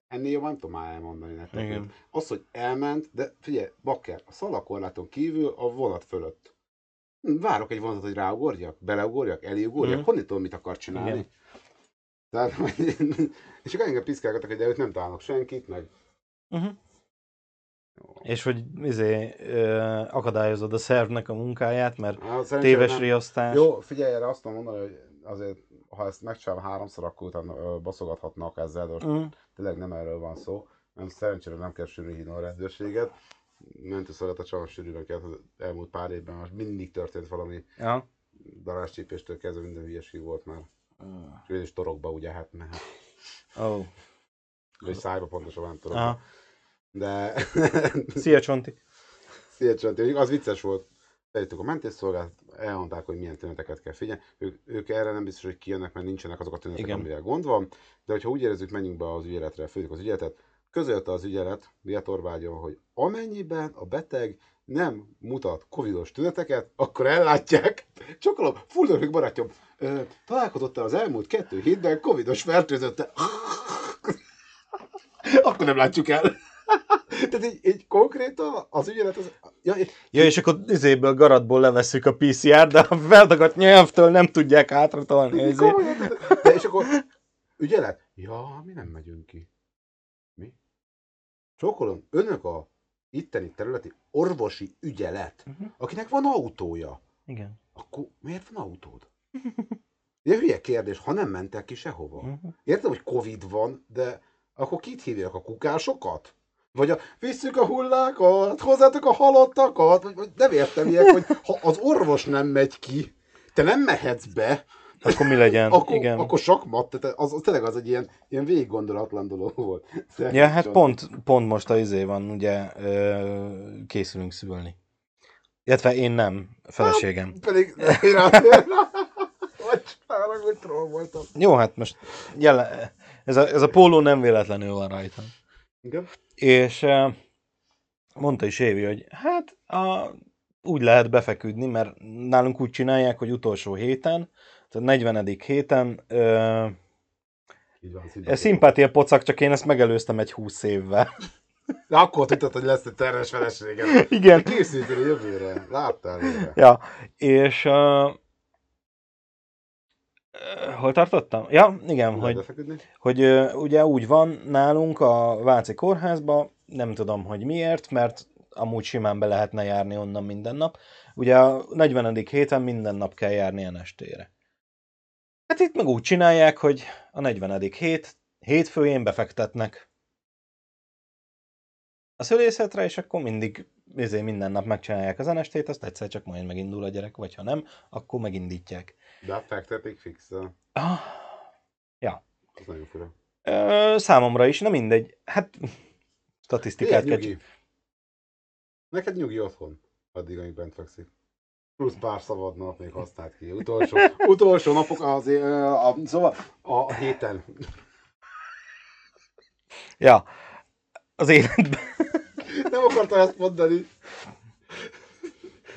Ennél jobban nem tudom már elmondani nektek. Igen. Az, hogy elment, de figyelj, bakker, a szalakorláton kívül a vonat fölött. Várok egy vonatot, hogy ráugorjak, beleugorjak, eléugorjak, Mhm. honnan tudom, mit akar csinálni. Igen. Tehát, *laughs* és akkor engem piszkálgattak, hogy ők nem találnak senkit, meg Uh-huh. És hogy izé, ö, akadályozod a szervnek a munkáját, mert Hát, téves nem- riasztás. Jó, figyelj erre, azt tudom mondani, hogy azért, ha ezt megcsinálom háromszor, akkor utána baszogathatnak ezzel, de most Mm. tényleg nem erről van szó. Nem, szerencsére nem kell sűrű hívni a rendőrséget. Mentőszolgálat csak sűrűben kellett az elmúlt pár évben, most mindig történt valami Ja. daráscsípéstől kezdve minden hülyeség volt már. És is torokba ugye, hát ne, hát, Oh. vagy szájba pontosabban nem torokba. De Szia, Csonti. Szia mondjuk az vicces volt. Feljöttük a mentészszolgálat, elmondták, hogy milyen tüneteket kell figyelni. Ők, ők erre nem biztos, hogy kijönnek, mert nincsenek azok a tünetek, Igen. amivel gond van. De hogyha úgy érezzük, menjünk be az ügyeletre, főzik az ügyeletet, közölte az ügyelet Viatorvágyon, hogy amennyiben a beteg nem mutat covidos tüneteket, akkor ellátják. Csokolom, furdalok barátom, ö, találkozott az elmúlt kettő hétben covidos fertőzöttel. *laughs* akkor nem látjuk el. Tehát így, így konkrétan az ügyelet az... Ja, így- Ja, és akkor izéből, garatból levesszük a PCR, de a feldagadt nyelvtől nem tudják hátratolni. Izé. Komolyan, de, de és akkor ügyelet? Ja, mi nem megyünk ki. Mi? Csókolom, önök a itteni területi orvosi ügyelet, Mhm. akinek van autója, Igen. akkor miért van autód? *laughs* Ilyen hülye kérdés, ha nem mentek ki sehova. Mhm. Értem, hogy Covid van, de akkor kit hívják a kukásokat? Vagy a visszük a hullákat, hozzátok a halottakat? Vagy, vagy nem értem ilyet, hogy ha az orvos nem megy ki, te nem mehetsz be, Akkor mi legyen? akkor, Igen. akkor sakmat, tehát az, az tényleg az egy ilyen, ilyen végig gondolatlan dolog volt. Ja, hát pont, pont most a izé van, ugye, ö, készülünk szülni. Illetve én nem, feleségem. Pedig én már, hogy troll voltam. Jó, hát most jelen, ez, a, ez a póló nem véletlenül van rajta. Igen. És mondta is Évi, hogy hát a, úgy lehet befeküdni, mert nálunk úgy csinálják, hogy utolsó héten, tehát 40. héten ö, ez szimpátia pocak, csak én ezt megelőztem egy 20 évvel. De akkor tudtad, hogy lesz egy terves feleséged. Igen. Készültél jövőre. Láttál. Ja, és uh, hol tartottam? Ja, igen, Hogy... hogy, ugye úgy van nálunk a Váci kórházba, nem tudom, hogy miért, mert amúgy simán be lehetne járni onnan minden nap. Ugye a 40. héten minden nap kell járni estére. Hát itt meg úgy csinálják, hogy a 40. hét, hétfőjén befektetnek a szülészetre, és akkor mindig izé, minden nap megcsinálják az enestét, azt egyszer csak majd megindul a gyerek, vagy ha nem, akkor megindítják. De fektetik fixel. Ah, Az nagyon fura. ö, számomra is, na mindegy. Hát Miért statisztikát kell... Neked nyugi otthon, addig, amíg bent fekszik. Plusz pár szabad nap még használt ki. Utolsó, *laughs* utolsó napok az, a, a, szóval a héten. Ja, az életben. *laughs* Nem akartam ezt mondani.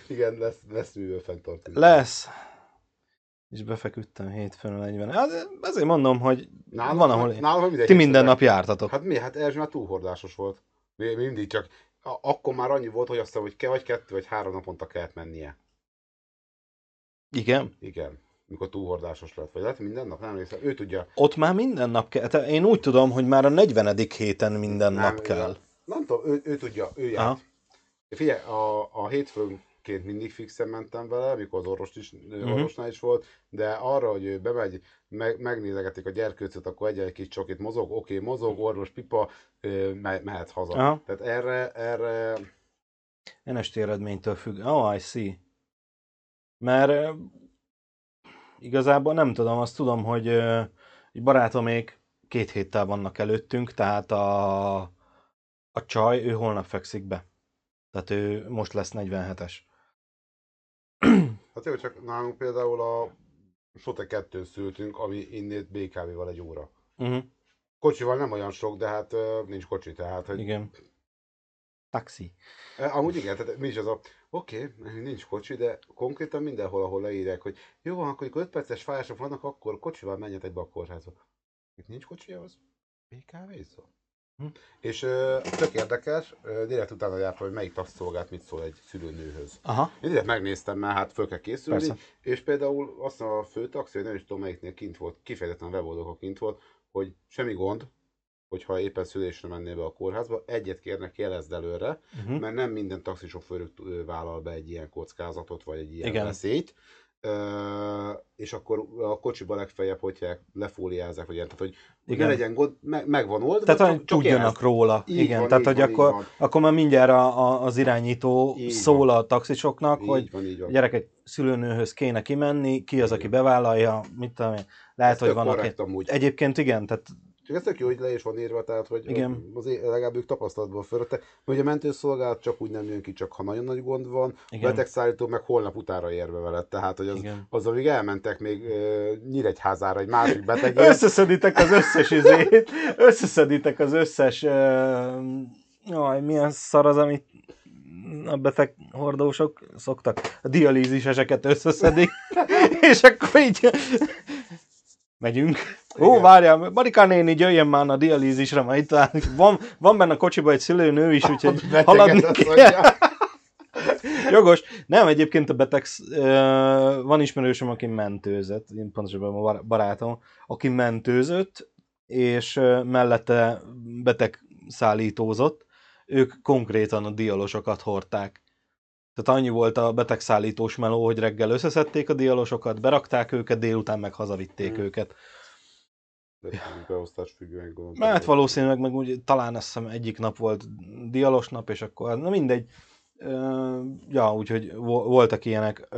Igen, lesz, lesz művel fenntartani. Lesz. És befeküdtem hétfőn a 40. Hát, Azért mondom, hogy Nálam, van, ahol nálam. Ti minden nap jártatok. Hát mi? Hát Erzsi már túlhordásos volt. Mi, mi mindig csak, a, akkor már annyi volt, hogy azt hiszem, hogy ke, vagy kettő, vagy három naponta kellett mennie. Igen. Igen. Mikor túlhordásos lett. Vagy lehet, minden nap? Nem emlékszem. Ő tudja. Ott már minden nap kell. Te- Én úgy tudom, hogy már a 40. héten minden Nem, nap kell. Nem tudom, ő, ő tudja, ő járt. Aha. Figyelj, a, a hétfőnként mindig fixen mentem vele, mikor az orvos is, Mhm. orvosnál is volt, de arra, hogy ő bemegy, meg, megnézegetik a gyerkőcöt, akkor egy, egy kis csokit mozog, oké, mozog, orvos, pipa, me, mehet haza. Aha. Tehát erre, erre NST eredménytől függ. Oh, I see. Mert igazából nem tudom, azt tudom, hogy egy barátomék két héttel vannak előttünk, tehát a, a csaj, ő holnap fekszik be. Tehát ő most lesz 47-es. *clears throat* Hát jó, csak nálunk például a Sote 2 szültünk, ami innét BKV-val egy óra. Uh-huh. Kocsival nem olyan sok, de hát nincs kocsi, tehát hogy... Igen. Taxi. Eh, Amúgy igen, tehát mi is az a, oké, okay, nincs kocsi, de konkrétan mindenhol, ahol leírják, hogy jó, van, akkor 5 perces fájások vannak, akkor kocsival menjetek be a kórházba. Itt nincs kocsi, az BKV szó. Hm. És ö, tök érdekes, ö, direkt utána jártam, hogy melyik tagszolgált mit szól egy szülőnőhöz. Aha. Én direkt megnéztem, mert hát föl kell készülni, Persze. és például azt a főtaxi, vagy nem is tudom melyiknél kint volt, kifejezetten a weboldalon kint volt, hogy semmi gond, hogyha éppen szülésre mennél be a kórházba, egyet kérnek, jelezd előre, Uh-huh. mert nem minden taxisofőrük vállal be egy ilyen kockázatot, vagy egy ilyen Igen. veszélyt. És akkor a kocsiba legfeljebb, hogyha lefóliázzák, vagy ilyen, tehát hogy Igen. ne legyen gond, me, meg van oldva, Tehát, hogy tudjanak jelezd. róla. Így Igen, van, tehát, hogy van, akkor, van. akkor már mindjárt a, a, az irányító Így szól van. a taxisoknak, Így hogy van, így van. gyerekek, szülőnőhöz kéne kimenni, ki az, aki bevállalja, mit tudom én. Lehet, Ez hogy van, aki... amúgy. Egyébként igen, tehát Csak ez tök jó, hogy le is van írva, tehát hogy Igen. azért legalább ők tapasztalatból fölöttek. Hogy a mentőszolgálat csak úgy nem jön ki, csak ha nagyon nagy gond van, Igen. betegszállító meg holnap utára érve veled. Tehát, hogy az, Igen. az amíg elmentek még uh, Nyíregyházára egy másik betegért, *laughs* összeszeditek az összes izét, összeszeditek az összes, uh, jaj, milyen szar az, amit a beteg hordósok szoktak, a dialíziseseket összeszedik, *laughs* és akkor így megyünk. Ó, Igen. várjál, Marika néni, jöjjön már a dialízisre, majd itt van, van benne a kocsiba egy szülőnő is, úgyhogy haladni kell. *laughs* Jogos. Nem, egyébként a beteg, van ismerősöm, aki mentőzött, én pontosabban a bar- barátom, aki mentőzött, és mellette beteg szállítózott, ők konkrétan a dialosokat hordták. Tehát annyi volt a betegszállítós meló, hogy reggel összeszedték a dialosokat, berakták őket, délután meg hazavitték Hmm. őket. Beosztás függően gondolom. Hát valószínűleg meg úgy, talán azt hiszem egyik nap volt dialos nap, és akkor, na mindegy. Ja, úgyhogy vo- voltak ilyenek.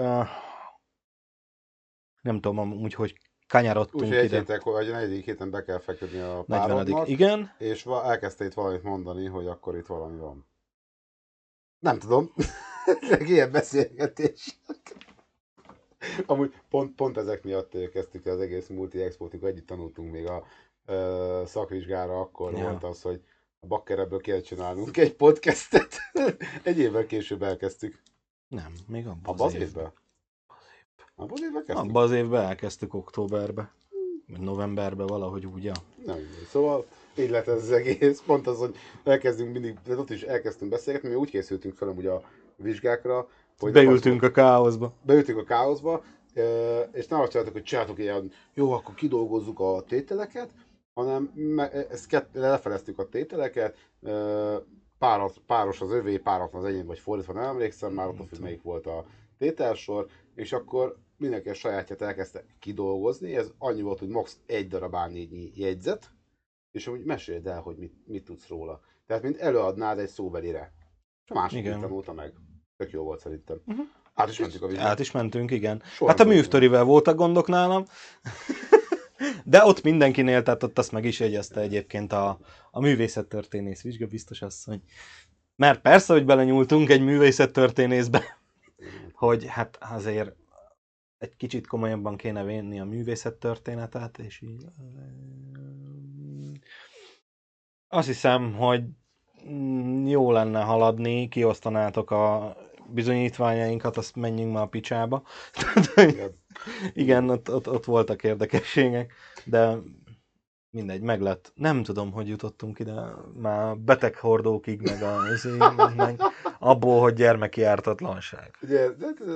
Nem tudom amúgy, hogy kanyarodtunk Úgyhogy egy héten, a negyedik héten be kell feküdni a 40. párodnak, Igen. és elkezdte itt valamit mondani, hogy akkor itt valami van. Nem tudom. *laughs* Ezek ilyen beszélgetés. Amúgy pont, pont ezek miatt kezdtük az egész multi expót, együtt tanultunk még a ö, szakvizsgára, akkor Ja. volt az, hogy a bakker ebből kell csinálnunk egy podcastet. *laughs* egy évvel később elkezdtük. Nem, még abban Abban az évben? Abban az évben kezdtük? Abban az évben elkezdtük októberbe. Vagy novemberbe valahogy úgy, ja. Nem. Szóval így lett ez az egész. Pont az, hogy elkezdünk mindig, de ott is elkezdtünk beszélgetni, mi úgy készültünk fel ugye a vizsgákra, hogy Beültünk a káoszba. beültünk a káoszba, és nem azt csináltuk, hogy csináltuk ilyen, jó, akkor kidolgozzuk a tételeket, hanem ezt kett, lefeleztük a tételeket, páros, páros az övé, páratlan az enyém, vagy fordítva, nem emlékszem már, attól függ, melyik volt a tételsor, és akkor mindenki a sajátját elkezdte kidolgozni, ez annyi volt, hogy max. egy darab A4 jegyzet, és amúgy meséld el, hogy mit, mit tudsz róla. Tehát, mint előadnád egy szóbelire. A másik tanulta meg. Tök jó volt szerintem. Mhm. Át is mentük a vizsgát. Át is mentünk, igen. Soha Hát a művtörivel voltak gondok nálam. De ott mindenkinél, tehát ott azt meg is jegyezte egyébként a, a művészettörténész vizsga biztos asszony. Mert persze, hogy belenyúltunk egy művészettörténészbe, hogy hát azért egy kicsit komolyabban kéne venni a művészettörténetet, és így... Azt hiszem, hogy mm, jó lenne haladni, kiosztanátok a bizonyítványainkat, azt menjünk már a picsába. *laughs* Igen. Igen, ott, ott, ott voltak érdekességek, de mindegy, meg lett. Nem tudom, hogy jutottunk ide, már beteghordókig, meg, a, meg abból, hogy gyermeki ártatlanság. Ugye, de, de,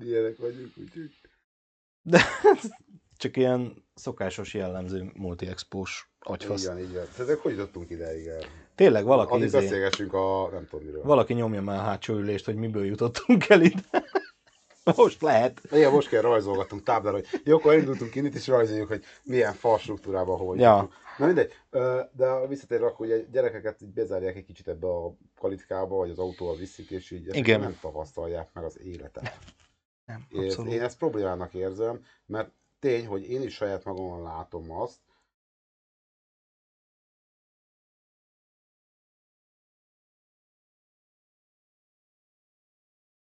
ilyenek vagyunk, úgyhogy... De csak ilyen szokásos jellemző multi-expós agyfasz. Igen, van. Tehát hogy jutottunk ide, igen. Tényleg valaki, Addig izé, beszélgessünk a nem tudom miről. valaki nyomja már a hátsó ülést, hogy miből jutottunk el ide. *laughs* Most lehet. Igen, most kell rajzolgatunk táblára, hogy jó, akkor indultunk innit, és rajzoljuk, hogy milyen fal struktúrában hova Ja. Na mindegy, de visszatérve akkor, hogy gyerekeket így bezárják egy kicsit ebbe a kalitkába, vagy az autóval viszik, és így Igen. nem tapasztalják meg az életet. Nem, abszolút. én ezt problémának érzem, mert tény, hogy én is saját magamon látom azt,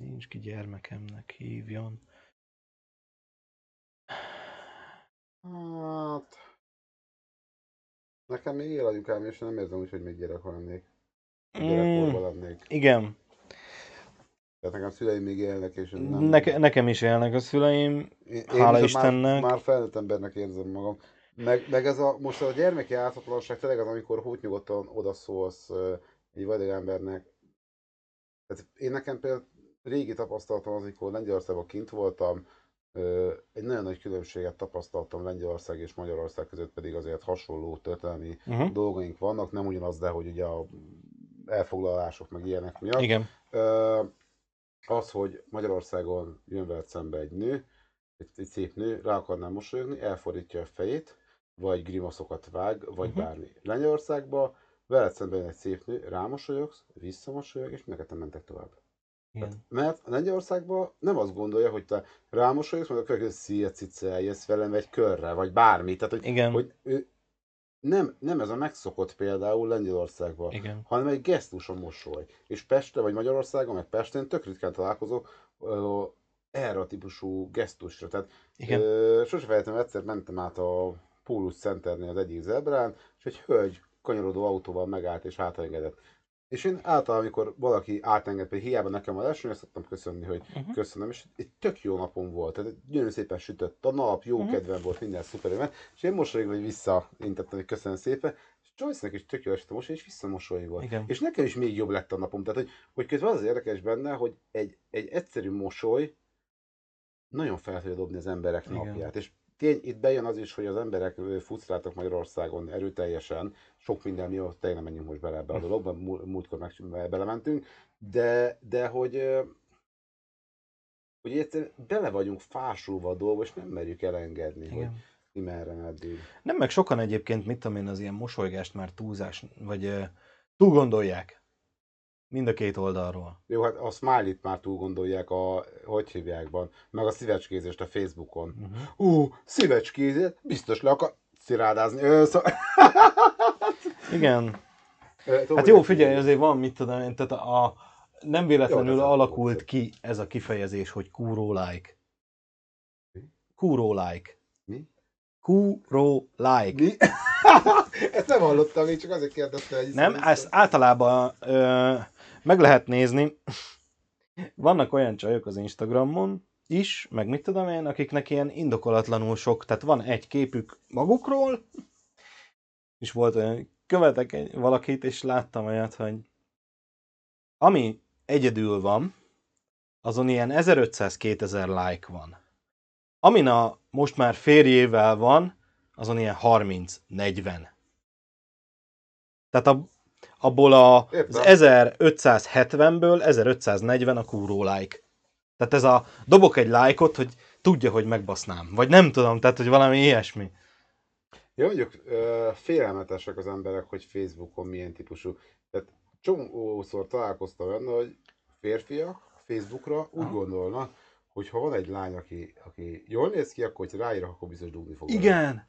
Nincs ki gyermekemnek, hívjon. hát... Nekem még él anyukám, és nem érzem úgy, hogy még gyerek lennék. Gyerekkorban lennék. Igen, Tehát nekem szüleim még élnek, és nem... Neke, nekem is élnek a szüleim. Én, Hála viszont Istennek. Már, már felnőtt embernek érzem magam. Meg, meg ez a, most a gyermeki ártatlanság tényleg az, amikor úgy nyugodtan odaszólsz egy vadeg embernek. Tehát én nekem például régi tapasztalatom az, amikor Lengyelországban kint voltam, egy nagyon nagy különbséget tapasztaltam Lengyelország és Magyarország között, pedig azért hasonló történelmi Uh-huh. dolgaink vannak, nem ugyanaz, de hogy ugye a elfoglalások meg ilyenek miatt. Igen. Az, hogy Magyarországon jön veled szembe egy nő, egy, egy szép nő, rá akarnál mosolyogni, elfordítja a fejét, vagy grimaszokat vág, vagy Mhm. bármi. Lengyelországban veled szembe jön egy szép nő, rámosolyogsz, visszamosolyog, és neked mentek tovább. Igen. Mert a Lengyelországban nem azt gondolja, hogy te rámosolyogsz, majd a következő szia cica, eljössz velem egy körre, vagy bármi. Tehát, hogy, Igen. hogy ő nem, nem ez a megszokott például Lengyelországban Igen. hanem egy gesztus a mosoly. És Pestre vagy Magyarországon, meg Pesten tök ritkán találkozok ö, erre a típusú gesztusra. Tehát Igen. ö, sose felejtem, egyszer mentem át a Pólus Centernél az egyik zebrán, és egy hölgy kanyarodó autóval megállt és átengedett. És én általában, amikor valaki átenged, hogy hiába nekem a eső, azt szoktam köszönni, hogy Mhm. köszönöm, és egy tök jó napom volt, tehát gyönyörű szépen sütött a nap, jó Mhm. kedvem volt, minden szuper, és én mosolyogva hogy visszaintettem, hogy köszönöm szépen, és Joyce-nek is tök jó esett a mosoly, és visszamosolygott. Igen. És nekem is még jobb lett a napom. Tehát, hogy, hogy közben az az érdekes benne, hogy egy, egy egyszerű mosoly nagyon fel tudja dobni az emberek Igen. napját. És tény, itt bejön az is, hogy az emberek ö, fusztráltak Magyarországon erőteljesen, sok minden miatt, tényleg nem menjünk most bele ebbe a dologba, mú- múltkor meg belementünk, de, de hogy, hogy egyszerűen bele vagyunk fásulva a dolgba, és nem merjük elengedni, hogy Igen. mi merre meddig. Nem, meg sokan egyébként, mit tudom én, az ilyen mosolygást már túlzás, vagy túl gondolják. Mind a két oldalról. Jó, hát a smiley-t már túl gondolják a, hogy hívjákban, meg a szívecskézést a Facebookon. Uh-huh. Ú, szívecskézést, biztos le akar szirádázni. Ö, szó... *laughs* Igen. Ö, tudom, Hát jó, figyelj, azért van, mit tudom én, tehát a, nem véletlenül Jó, ez alakult ki ez a kifejezés, hogy kúró like. Mi? Kúró like. Mi? *laughs* Ezt nem hallottam, én csak azért kérdeztem, hogy Nem, ezt általában ö, meg lehet nézni. Vannak olyan csajok az Instagramon is, meg mit tudom én, akiknek ilyen indokolatlanul sok, tehát van egy képük magukról, és volt olyan, követek egy, valakit, és láttam olyat, hogy ami egyedül van, azon ilyen 1500-2000 like van. Amin a most már férjével van, azon ilyen 30-40. Tehát a, abból a, az Értem. 1570-ből 1540 a kúró like. Tehát ez a dobok egy lájkot, hogy tudja, hogy megbasznám. Vagy nem tudom, tehát hogy valami ilyesmi. Ja, mondjuk félelmetesek az emberek, hogy Facebookon milyen típusú. Tehát csomószor találkoztam benne, hogy férfiak Facebookra úgy Aha. gondolnak, hogy ha van egy lány, aki, aki jól néz ki, akkor hogy ráírok, akkor biztos dugni fog. vele. Igen,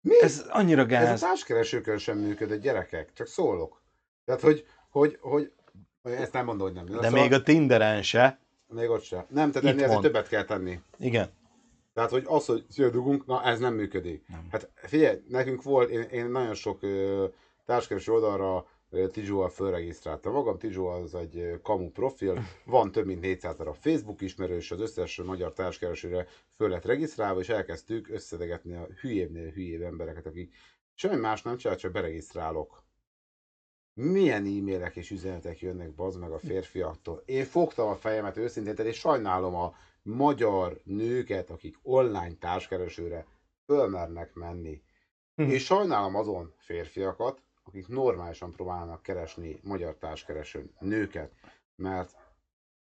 Mi? ez annyira Ez gáz. a társkeresőkön sem működött, gyerekek, csak szólok. Tehát, hogy, hogy, hogy ezt nem mondom, hogy nem. De még a Tinderen se. Még ott sem. Nem, tehát Itt ennél azért többet kell tenni. Igen. Tehát, hogy az, hogy dugunk, na ez nem működik. Nem. Hát figyelj, nekünk volt, én, én nagyon sok társkereső oldalra Tizsóval fölregisztráltam magam. Tizsó az egy kamu profil, van több mint 400 darab Facebook ismerős, az összes magyar társkeresőre föl lett regisztrálva, és elkezdtük összedegetni a hülyébbnél hülyébb embereket, akik semmi más nem csinál, csak beregisztrálok. Milyen e-mailek és üzenetek jönnek bazd meg a férfiaktól. Én fogtam a fejemet őszintén, és sajnálom a magyar nőket, akik online társkeresőre fölmernek menni. Hm. És sajnálom azon férfiakat, akik normálisan próbálnak keresni magyar társkeresőn nőket, mert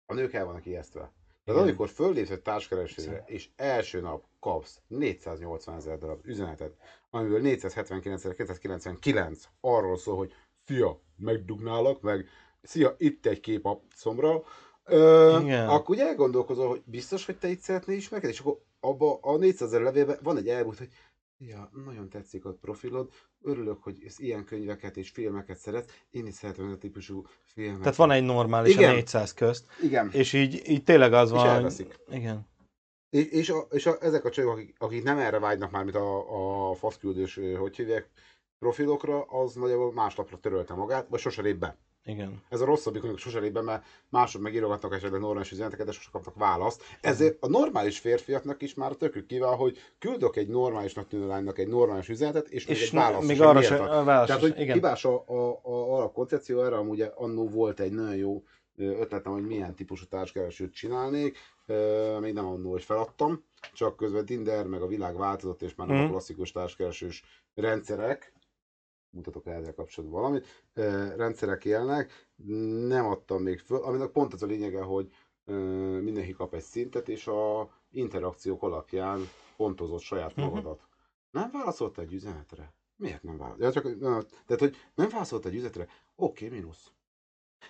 a nők el vannak ijesztve. Tehát amikor föllépsz egy társkeresőre, és első nap kapsz 480 ezer darab üzenetet, amiből 479.999 arról szól, hogy szia, megdugnálak, meg szia, itt egy kép a szomra, Ö, Igen. akkor ugye elgondolkozol, hogy biztos, hogy te itt szeretnél ismerkedni, és akkor abba a 400 ezer levélben van egy elmúlt, hogy Ja, nagyon tetszik a profilod, örülök, hogy ez ilyen könyveket és filmeket szeretsz, én is szeretem a típusú filmeket. Tehát van egy normális Igen. a 400 közt, Igen, és így, így tényleg az és van, hogy... elveszik. Igen. És, és, a, és a, ezek a csajok, akik, akik nem erre vágynak már, mint a, a faszküldős, hogy hívják, profilokra, az nagyjából másnapra törölte magát, vagy sose lép be. Igen. Ez a rosszabbik, amikor sose lép be, mert mások megírogatnak esetleg normális üzeneteket, de sose kapnak választ. Ezért a normális férfiaknak is már tökük kíván, hogy küldök egy normálisnak tűnő lánynak egy normális üzenetet, és, még És egy választ még sem arra miért se, ad. a válasz Tehát, sem- hogy igen. hibás a, a, a, a koncepció, erre amúgy annó volt egy nagyon jó ötletem, hogy milyen típusú társkeresőt csinálnék. Még nem annól, hogy feladtam, csak közben Tinder, meg a világ változott, és már nem Mhm. a klasszikus társkeresős rendszerek, mutatok el ezzel kapcsolatban valamit, rendszerek élnek, nem adtam még föl, aminek pont az a lényege, hogy ö, mindenki kap egy szintet, és a interakciók alapján pontozott saját Mhm. magadat. Nem válaszolt egy üzenetre? Miért nem válaszolt? Ja, csak, tehát, hogy nem válaszolt egy üzenetre? Oké, okay, mínusz.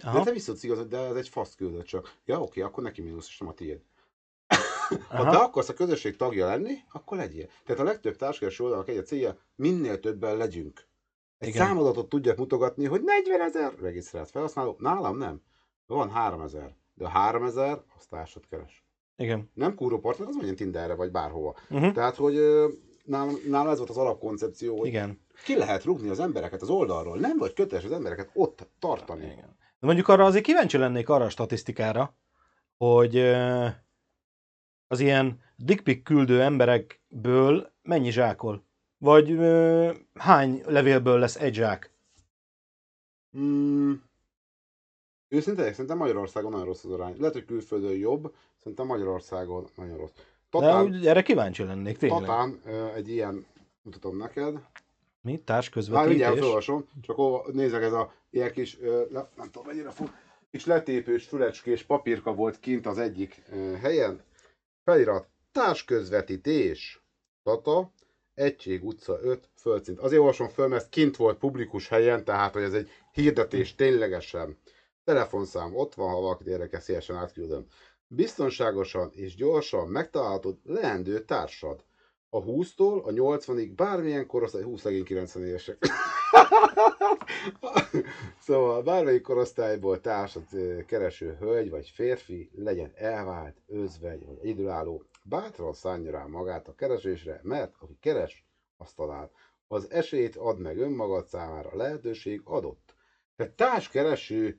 De Aha. te visszadsz igazad, de ez egy fasz küldött csak. Ja, oké, akkor neki mínusz, és nem a tiéd. Ha te akarsz a közösség tagja lenni, akkor legyél. Tehát a legtöbb társkereső oldalak egy a célja, minél többen legyünk. Egy Igen. számadatot tudják mutogatni, hogy 40 ezer regisztrált felhasználó, nálam nem. Van 3000, de a 3000 az társat keres. Igen. Nem kúró partner, az menjen Tinderre, vagy bárhova. Uh-huh. Tehát, hogy nálam, nálam ez volt az alapkoncepció, hogy Igen. ki lehet rúgni az embereket az oldalról. Nem vagy köteles az embereket ott tartani. Igen. De mondjuk arra azért kíváncsi lennék arra a statisztikára, hogy az ilyen dickpic küldő emberekből mennyi zsákol? Vagy ö, hány levélből lesz egy zsák? Mm, őszintén, szerintem Magyarországon nagyon rossz az arány. Lehet, hogy külföldön jobb, szerintem Magyarországon nagyon rossz. De Tatán, úgy, erre kíváncsi lennék, tényleg. Tatán egy ilyen, mutatom neked. Mi? Már mindjárt Társközvetítés? felolvasom, csak ó, nézzek ez a ilyen kis, le, nem tudom mennyire fog, kis letépős fülecskés papírka volt kint az egyik helyen. Felirat, társközvetítés, Tata, Egység utca 5, földszint. Azért olvasom föl, mert kint volt publikus helyen, tehát hogy ez egy hirdetés ténylegesen. Telefonszám ott van, ha valakit érdekel, szívesen átküldöm. Biztonságosan és gyorsan megtalálhatod leendő társad. A 20-tól a 80-ig bármilyen korosztály, 20 legény 90 évesek. Szóval bármelyik korosztályból társat kereső hölgy vagy férfi legyen elvált, özvegy vagy egyedülálló, bátran szánja rá magát a keresésre, mert aki keres, azt talál. Az esélyt ad meg önmagad számára, a lehetőség adott. Tehát társkereső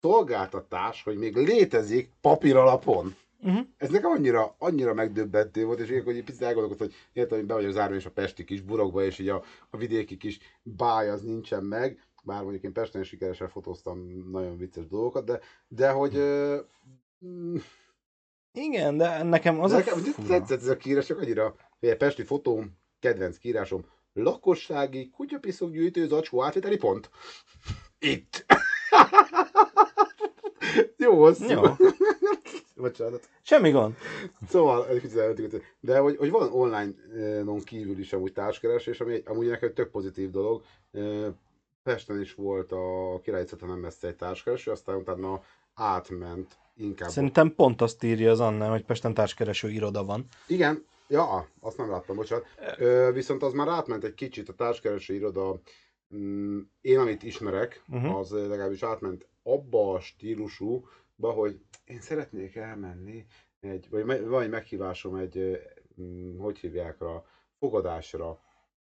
szolgáltatás, hogy még létezik papír alapon. Uh-huh. Ez nekem annyira, annyira megdöbbentő volt, és ilyenkor egy picit elgondolkodtam, hogy értem, hogy be vagyok zárva és a pesti kis burokba, és így a, a vidéki kis báj az nincsen meg, bár mondjuk én Pesten sikeresen fotóztam nagyon vicces dolgokat, de, de hogy ö, mm, Igen, de nekem az a nekem fura. tetszett ez a kiírás, csak annyira, hogy egy pesti fotóm, kedvenc kiírásom, lakossági kutyapiszok gyűjtő zacskó átvételi pont. Itt. *laughs* Jó hosszú. Jó. Bocsánat. Semmi gond. Szóval, egy kicsit de hogy, hogy van online-on kívül is amúgy társkeresés, ami amúgy nekem egy tök pozitív dolog. Ö, Pesten is volt a Király nem messze egy társkereső, aztán utána átment inkább. Szerintem pont azt írja az Anna, hogy Pesten társkereső iroda van. Igen, ja, azt nem láttam, bocsánat. Ö, viszont az már átment egy kicsit a társkereső iroda. Mm, Én, amit ismerek, Uh-huh. az legalábbis átment abba a stílusúba, hogy én szeretnék elmenni, egy, vagy van egy meghívásom egy, hogy hívják rá, fogadásra,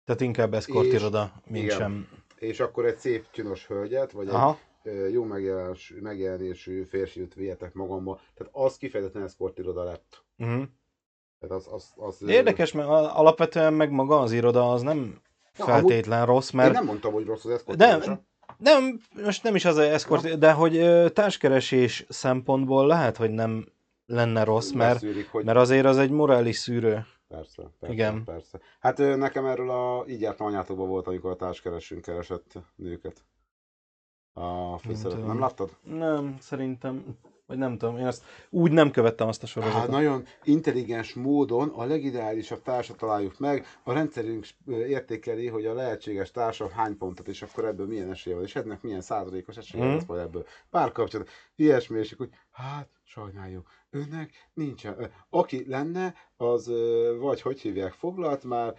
Tehát inkább eszkort És- iroda, mint igen. sem. és akkor egy szép csinos hölgyet, vagy egy Aha. ö, jó megjelenés, megjelenésű férfiút vihetek magamba. Tehát az kifejezetten eszkort iroda lett. Uh-huh. Tehát az, az, az, Érdekes, mert a- alapvetően meg maga az iroda az nem Ja, feltétlen rossz, Én mert nem mondtam, hogy rossz az eszkort De-. Nem, most nem is az eszkort, de hogy társkeresés szempontból lehet, hogy nem lenne rossz, mert, Beszűrik, hogy mert azért az egy morális szűrő. Persze, persze, Igen. persze. Hát nekem erről a így jártam anyátokban volt, amikor a társkeresünk keresett nőket. A főszerep. tudom. Nem láttad? Nem, szerintem, vagy nem tudom, én azt úgy nem követtem azt a Hát sorozatot. nagyon intelligens módon a legideálisabb társat találjuk meg, a rendszerünk értékeli, hogy a lehetséges társa hány pontot, és akkor ebből milyen esélye van, és ennek milyen százalékos esélye Mhm. lesz majd ebből. Párkapcsolat, ilyesmi, és akkor, hogy hát, sajnáljuk, önnek nincsen. Aki lenne, az vagy hogy hívják, foglalt már,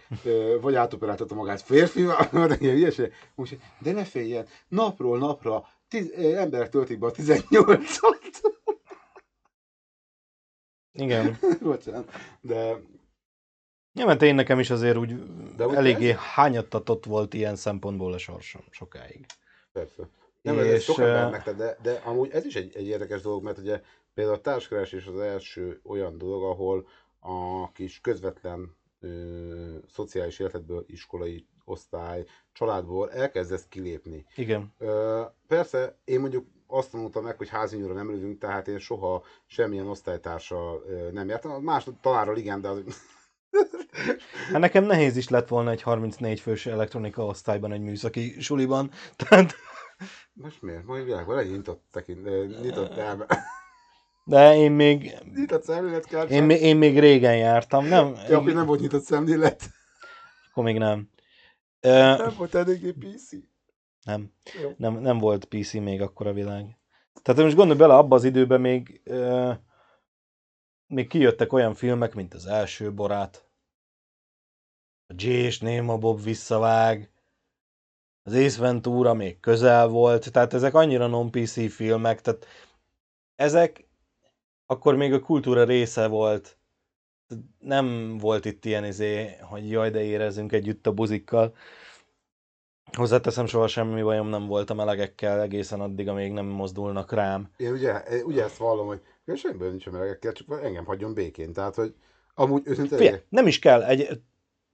vagy átoperáltatta magát férfival, *laughs* vagy ilyen ilyesmi. Most, de ne féljen, napról napra tiz, emberek töltik be a 18-at. Igen. *laughs* Bocsánat. De Ja, mert én nekem is azért úgy De eléggé hányattatott volt ilyen szempontból a sorsom sokáig. Persze. Nem, ez És, sok eh, embernek, de, de amúgy ez is egy, egy érdekes dolog, mert ugye például a társkeresés az első olyan dolog, ahol a kis közvetlen ö, szociális életedből, iskolai osztály, családból elkezdesz kilépni. Igen. Ö, persze, én mondjuk azt tanultam meg, hogy házinyúra nem lövünk, tehát én soha semmilyen osztálytársal nem. A más tanárral igen, de az... Hát nekem nehéz is lett volna egy 34 fős elektronika osztályban egy műszaki suliban, *laughs* tehát, Most miért? Majd világban legyen nyitott, tekint, nyitott elme. de én még, nyitott szemlélet kell. én, még- én még régen jártam, nem? Ja, akkor nem volt nyitott szemlélet. Akkor még nem. Nem volt eléggé PC. Nem. Jó. nem, nem volt PC még akkor a világ. Tehát most gondolj bele, abban az időben még, ö, még kijöttek olyan filmek, mint az első Borát, a J és Néma Bob visszavág, az Ace Ventura még közel volt, tehát ezek annyira non-PC filmek, tehát ezek akkor még a kultúra része volt. Nem volt itt ilyen izé, hogy jaj, de érezzünk együtt a buzikkal. Hozzáteszem, soha semmi bajom nem volt a melegekkel egészen addig, amíg nem mozdulnak rám. Én ugye, én ugye ezt vallom, hogy én semmi bajom nincs a melegekkel, csak engem hagyjon békén. Tehát, hogy amúgy őszintén... Figyelj, nem is kell. Egy,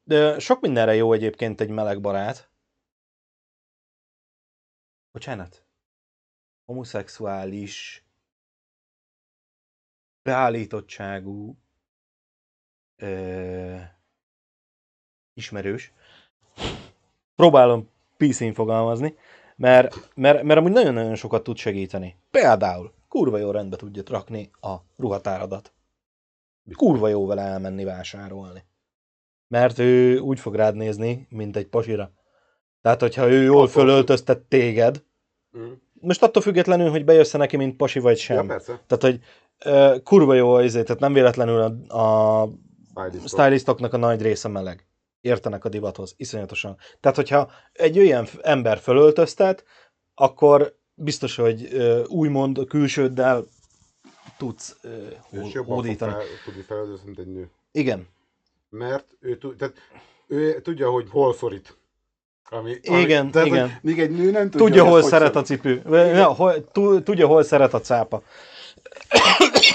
de sok mindenre jó egyébként egy meleg barát. Bocsánat. Homoszexuális, beállítottságú, ö, ismerős. Próbálom PC-n fogalmazni, mert, mert, mert amúgy nagyon-nagyon sokat tud segíteni. Például kurva jó rendbe tudja rakni a ruhatáradat. Kurva jó vele elmenni vásárolni. Mert ő úgy fog rád nézni, mint egy pasira. Tehát, hogyha ő jól fölöltöztet téged, Mm. most attól függetlenül, hogy bejössz neki, mint pasi vagy sem. Ja, persze. Tehát, hogy ö, kurva jó az izé, tehát nem véletlenül a, a Stylistok. stylistoknak a nagy része meleg. Értenek a divathoz, iszonyatosan. Tehát, hogyha egy olyan ember fölöltöztet, akkor biztos, hogy ö, úgymond a külsőddel tudsz fog hódítani. fel, tudni felöltözni, mint egy nő. Igen. Mert ő, tehát, ő tudja, hogy hol szorít. Ami, Igen, tehát, igen. Még egy nő nem tudja, Tudja, hol szeret a cipő. Vagy, ja, hol, tudja, hol szeret a cápa.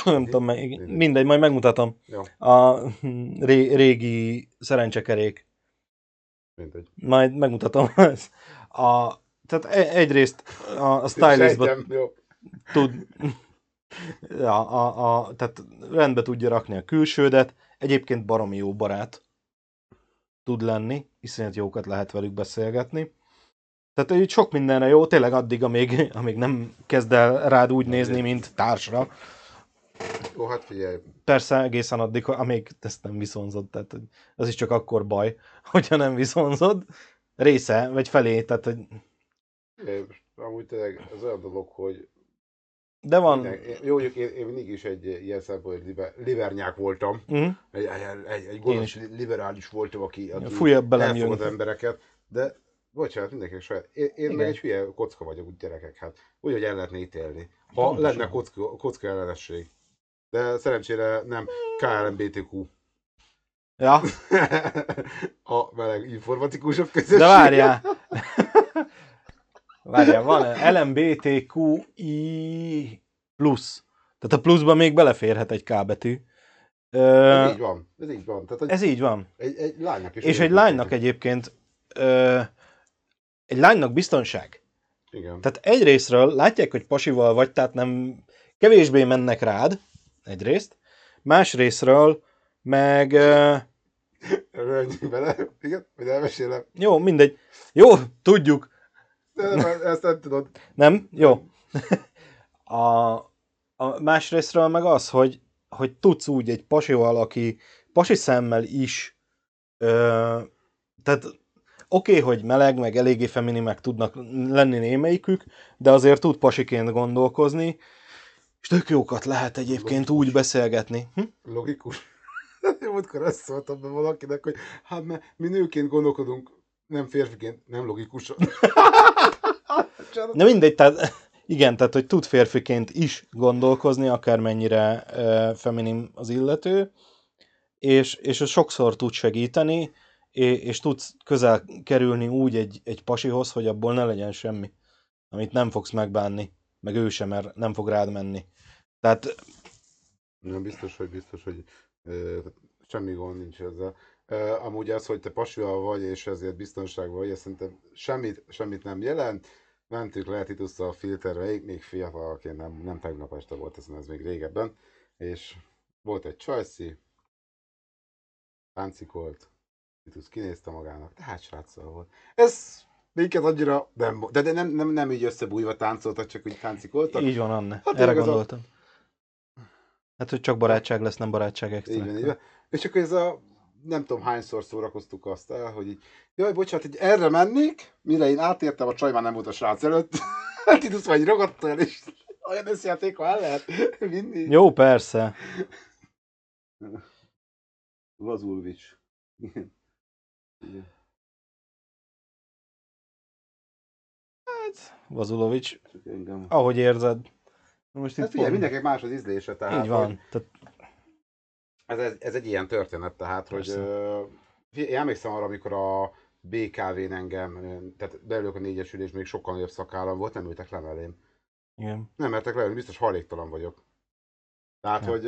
Nem tudom, mindegy, majd megmutatom. Jó, A ré, régi szerencsekerék. mindegy. Majd megmutatom. *laughs* A, tehát e- egyrészt a, a stylistba tud, *laughs* ja, a, a, tehát rendbe tudja rakni a külsődet, egyébként baromi jó barát tud lenni, iszonyat jókat lehet velük beszélgetni. Tehát így sok mindenre jó, tényleg addig, amíg, amíg nem kezd el rád úgy nézni, mint társra. Jó, hát figyelj, Persze egészen addig, amíg ezt nem viszonzod, tehát az is csak akkor baj, *laughs* hogyha nem viszonzod. Része, vagy felé, tehát hogy... figyelj, amúgy tényleg ez olyan dolog, hogy De van... Minden- én- Jó, mondjuk én, én mindig is egy ilyen szempontból liber, libernyák voltam. Mhm. Egy, egy, egy, egy li- liberális voltam, aki, aki Fújabb elfogad embereket, de bocsánat, mindenki saját. Én, én meg egy hülye kocka vagyok, úgy gyerekek, hát úgy, hogy el lehetne ítélni. Ha Pontosan. lenne kocka, kocka ellenesség. De szerencsére nem KLMBTQ. Ja, *laughs* a meleg informatikusok közösség. de várjál! Várjál, van LMBTQI plusz. Tehát a pluszban még beleférhet egy K betű. Ez Ö, így van, ez így van. Tehát, ez így van. egy, egy lánynak is. És egy lánynak egyébként ö, egy lánynak biztonság. Igen. Tehát egyrésztről látják, hogy pasival vagy, tehát nem kevésbé mennek rád, egyrészt. Másrésztről meg ö, Rögtön bele. Igen, hogy elmesélem. jó, mindegy. Jó, tudjuk. De nem, ezt nem tudod. Nem? Jó. A, a másrésztről meg az, hogy, hogy tudsz úgy egy pasival, aki pasi szemmel is, ö, tehát oké, okay, hogy meleg, meg eléggé feminimek tudnak lenni némelyikük, de azért tud pasiként gondolkozni, és tök jókat lehet egyébként úgy beszélgetni. Hm? Logikus. *laughs* Múltkor azt szóltam be valakinek, hogy hát mert mi nőként gondolkodunk, nem férfiként, nem logikusan. *laughs* De mindegy, tehát igen, tehát hogy tud férfiként is gondolkozni, akármennyire uh, feminin az illető, és, és ez sokszor tud segíteni, és, tudsz közel kerülni úgy egy, egy pasihoz, hogy abból ne legyen semmi, amit nem fogsz megbánni, meg ő sem, mert nem fog rád menni. Tehát Nem biztos, hogy biztos, hogy ö, semmi gond nincs ezzel. Ö, amúgy az, hogy te pasival vagy, és ezért biztonságban vagy, ez szerintem semmit, semmit nem jelent. mentünk le Titusszal a filterre, még, fiatalként, nem, nem tegnap este volt ez, ez még régebben, és volt egy csajszi, táncikolt, Titus kinézte magának, tehát sráccal volt. Ez minket annyira nem, de, de nem, nem, nem így összebújva táncoltak, csak úgy táncikoltak. Így van, Anne. Hát Erre az a- gondoltam. Hát, hogy csak barátság lesz, nem barátság extra. Így van, így van. És akkor ez a nem tudom hányszor szórakoztuk azt el, hogy így, jaj, bocsánat, hogy erre mennék, mire én átértem, a csaj már nem volt a srác előtt. *laughs* Titus vagy ragadt el, és olyan összjáték, ha el lehet vinni. Jó, persze. Vazulvics. Igen. Vazulovics, ahogy érzed. Most Hát itt figyelj, pont- mindenkinek más az ízlése, tehát Így van. hogy Tehát, Ez, ez, ez, egy ilyen történet, tehát, hogy ö, én emlékszem arra, amikor a BKV-n engem, tehát beülök a négyesülés, még sokkal nagyobb szakállam volt, nem ültek le mellém. igen. Nem mertek leülni, biztos hajléktalan vagyok. Tehát, Ja. hogy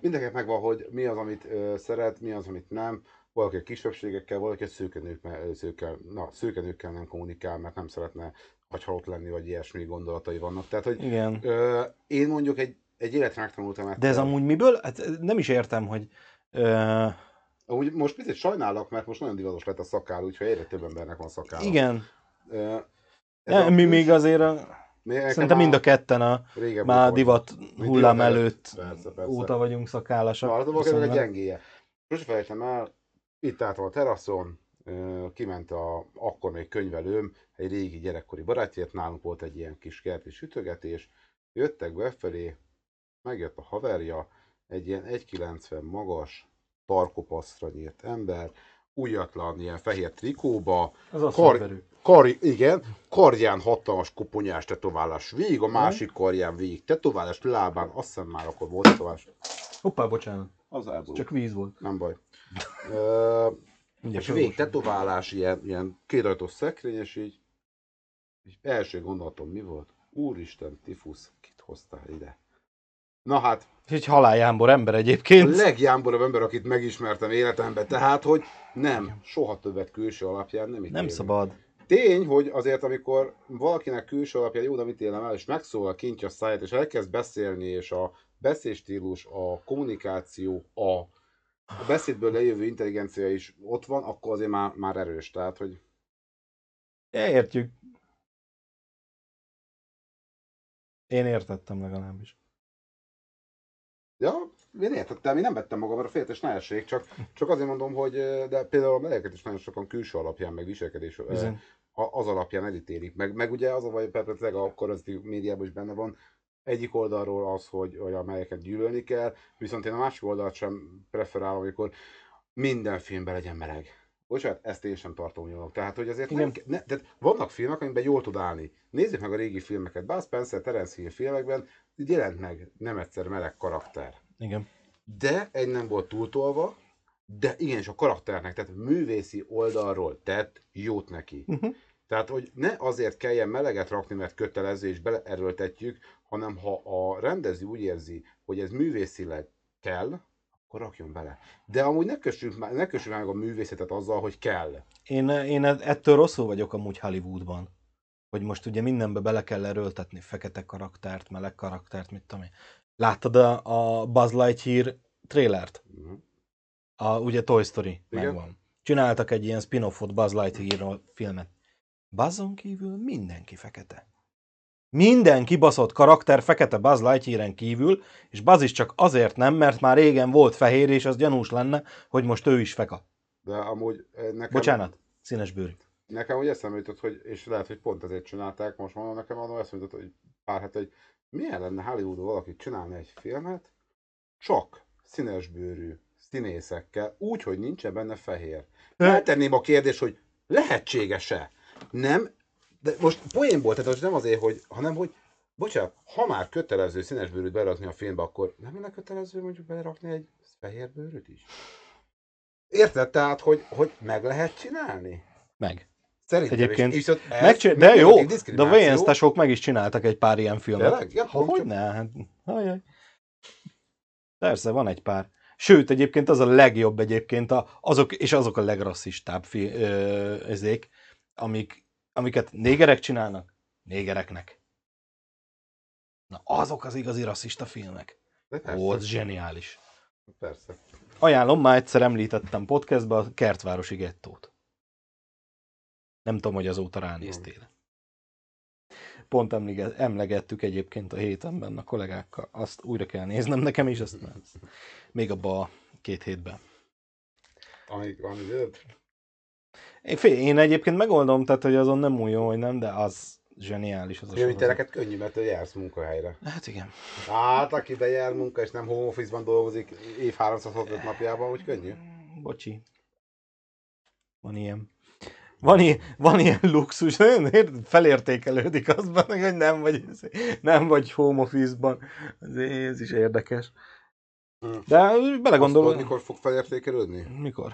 mindenkinek megvan, hogy mi az, amit ö, szeret, mi az, amit nem. Valaki a kisebbségekkel, valaki a szőkenőkkel, na, szőkenőkkel nem kommunikál, mert nem szeretne agyhalott lenni, vagy ilyesmi gondolatai vannak. Tehát, hogy Igen. ö, én mondjuk egy, egy életre megtanultam De ez amúgy miből? Hát nem is értem, hogy... Ö, Amúgy most picit sajnálok, mert most nagyon divatos lett a szakál, úgyhogy egyre több embernek van szakála. igen. Ö, Ja, a mi még azért a, szerintem mind a ketten a már divat hullám előtt. Persze, persze. óta vagyunk szakállasak. Na, az a gyengéje. Sose felejtem el, itt álltam a teraszon, kiment a, akkor még könyvelőm, egy régi gyerekkori barátját, nálunk volt egy ilyen kis kerti sütögetés, jöttek befelé, megjött a haverja, egy ilyen 1,90 magas, tarkopaszra nyírt ember, újatlan, ilyen fehér trikóba, Az Kar- Kar... Kar, igen, karján hatalmas koponyás tetoválás végig, a másik karján végig tetoválás, lábán, azt hiszem már akkor volt tetoválás. Hoppá, bocsánat. Az elborult. Csak víz volt. Nem baj. Mindjárt és végig tetoválás, ilyen, ilyen kétajtós szekrény, és így, és első gondolatom mi volt? Úristen, tifusz, kit hoztál ide? Na hát, És egy haláljámbor ember a egyébként. legjámborabb ember, akit megismertem életemben, tehát, hogy nem, soha többet külső alapján nem Nem ítélünk. szabad. Tény, hogy azért, amikor valakinek külső alapján jó, de mit élem el, és megszólal kintja a száját, és elkezd beszélni, és a beszédstílus, a kommunikáció, a, a beszédből lejövő intelligencia is ott van, akkor azért már, már erős. Tehát, hogy értjük. Én értettem legalábbis. ja, én értettem, én nem vettem magamra a féltes ne essék, csak, csak azért mondom, hogy de például a melegeket is nagyon sokan külső alapján, meg viselkedés Bizony. a- az alapján elítélik. Meg, meg ugye az a vagy, persze a korrezitív médiában is benne van, egyik oldalról az, hogy, hogy a melyeket gyűlölni kell, viszont én a másik oldalt sem preferálom, amikor minden filmben legyen meleg. Bocsánat, ezt én sem tartom jónak. Tehát, hogy azért nem, Igen. ne, tehát vannak filmek, amiben jól tud állni. Nézzük meg a régi filmeket. Buzz Spencer, Terence Hill filmekben jelent meg nem egyszer meleg karakter. Igen. De egy nem volt túltolva, de igenis a karakternek, tehát művészi oldalról tett jót neki. Uh-huh. Tehát, hogy ne azért kelljen meleget rakni, mert kötelező és beleerőltetjük, hanem ha a rendező úgy érzi, hogy ez művészileg kell, akkor rakjon bele. De amúgy ne kössünk, már- ne kössük meg a művészetet azzal, hogy kell. Én, én ettől rosszul vagyok amúgy Hollywoodban. Hogy most ugye mindenbe bele kell erőltetni fekete karaktert, meleg karaktert, mit tudom én. Láttad a, a Buzz Lightyear trailert? Mhm. A, ugye Toy Story Igen. megvan. Csináltak egy ilyen spin-offot Buzz Lightyear filmet. Buzzon kívül mindenki fekete. Minden kibaszott karakter fekete Buzz Lightyearen kívül, és Buzz is csak azért nem, mert már régen volt fehér, és az gyanús lenne, hogy most ő is feka. De amúgy eh, nekem... Bocsánat, színes bőrű. Nekem úgy eszembe jutott, hogy, és lehet, hogy pont ezért csinálták, most mondom nekem annól eszembe jutott, hogy pár hete, hogy milyen lenne Hollywoodban valaki csinálni egy filmet, csak színesbőrű színészekkel, úgy, hogy nincsen benne fehér. Feltenném a kérdést, hogy lehetséges-e? Nem, de most poénból, tehát most nem azért, hogy, hanem hogy, bocsánat, ha már kötelező színesbőrűt berakni a filmbe, akkor nem lenne kötelező mondjuk belerakni egy fehérbőrűt is? Érted? Tehát, hogy, hogy meg lehet csinálni? Meg. Szerintem Egyébként is. Viszont ez Megcsin- de jó, de tesók meg is csináltak egy pár ilyen filmet. Tényleg? Ja, Ha, hogy ne? Hát, ajaj. Persze, van egy pár. Sőt, egyébként az a legjobb egyébként, a, azok, és azok a legrasszistább fi, ö, ezék, amik, amiket négerek csinálnak, négereknek. Na, azok az igazi rasszista filmek. Ó, az zseniális. persze. Ajánlom, már egyszer említettem podcastba a Kertvárosi gettót. Nem tudom, hogy azóta ránéztél. Pont emlige- emlegettük egyébként a hétenben a kollégákkal. Azt újra kell néznem nekem is, azt nem. Még abba a két hétben. Ami, ami, Én, fél, én egyébként megoldom, tehát hogy azon nem új jó, hogy nem, de az zseniális az a sorozat. neked könnyű, mert te jársz munkahelyre. Hát igen. Hát, aki bejár munka, és nem home office-ban dolgozik év 365 napjában, úgy könnyű. Bocsi. Van ilyen. Van, ilyen, van ilyen luxus, nagyon ér- felértékelődik az benne, hogy nem vagy, nem vagy home office-ban. Ez is érdekes. Hm. De belegondolom. mikor fog felértékelődni? Mikor?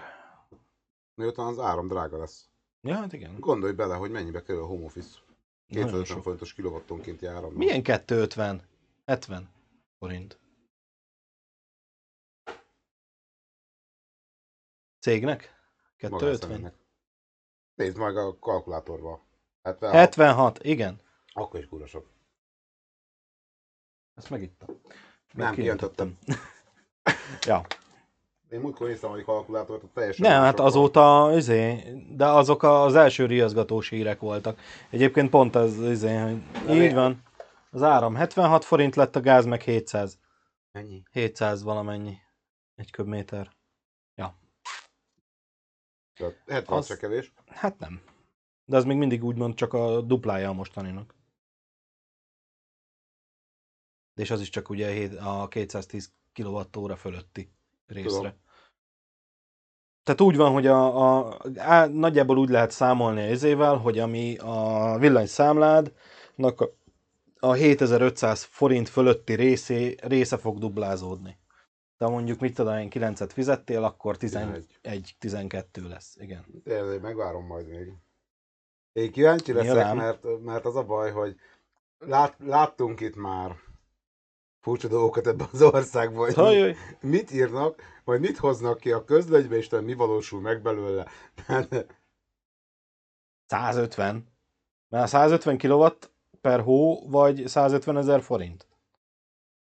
Miután az áram drága lesz. Ja, hát igen. Gondolj bele, hogy mennyibe kerül a home office. Nagyon 250 sok. forintos kilowattonkénti áram. Milyen 250? 70 forint. Cégnek? 250? Magánszemélynek. Nézd meg a kalkulátorba. 70, 76, igen. Akkor is sok. Ezt megittem. Nem, Kijöntöttem. *laughs* ja. Én múltkor néztem a kalkulátort, teljesen Nem, hát azóta, izé, de azok az első riaszgatós hírek voltak. Egyébként pont az, izé, hogy Nem így én- van. Az áram 76 forint lett, a gáz meg 700. Mennyi? 700 valamennyi. Egy köbméter. Tehát 70 Az- se kevés. Hát nem. De az még mindig úgymond csak a duplája a mostaninak. És az is csak ugye a 210 kWh fölötti részre. Tudom. Tehát úgy van, hogy a, a, á, nagyjából úgy lehet számolni az évvel, hogy ami a villanyszámládnak a, a 7500 forint fölötti részé, része fog duplázódni. De mondjuk mit tudom én 9-et fizettél, akkor 11-12 lesz. Igen. Tényleg, megvárom majd még. Én kíváncsi leszek, Nyilván. mert, mert az a baj, hogy lát, láttunk itt már furcsa dolgokat ebben az országban, hogy mit írnak, vagy mit hoznak ki a közlönybe, és mi valósul meg belőle. Tehát 150. Mert 150 kW per hó, vagy 150 ezer forint.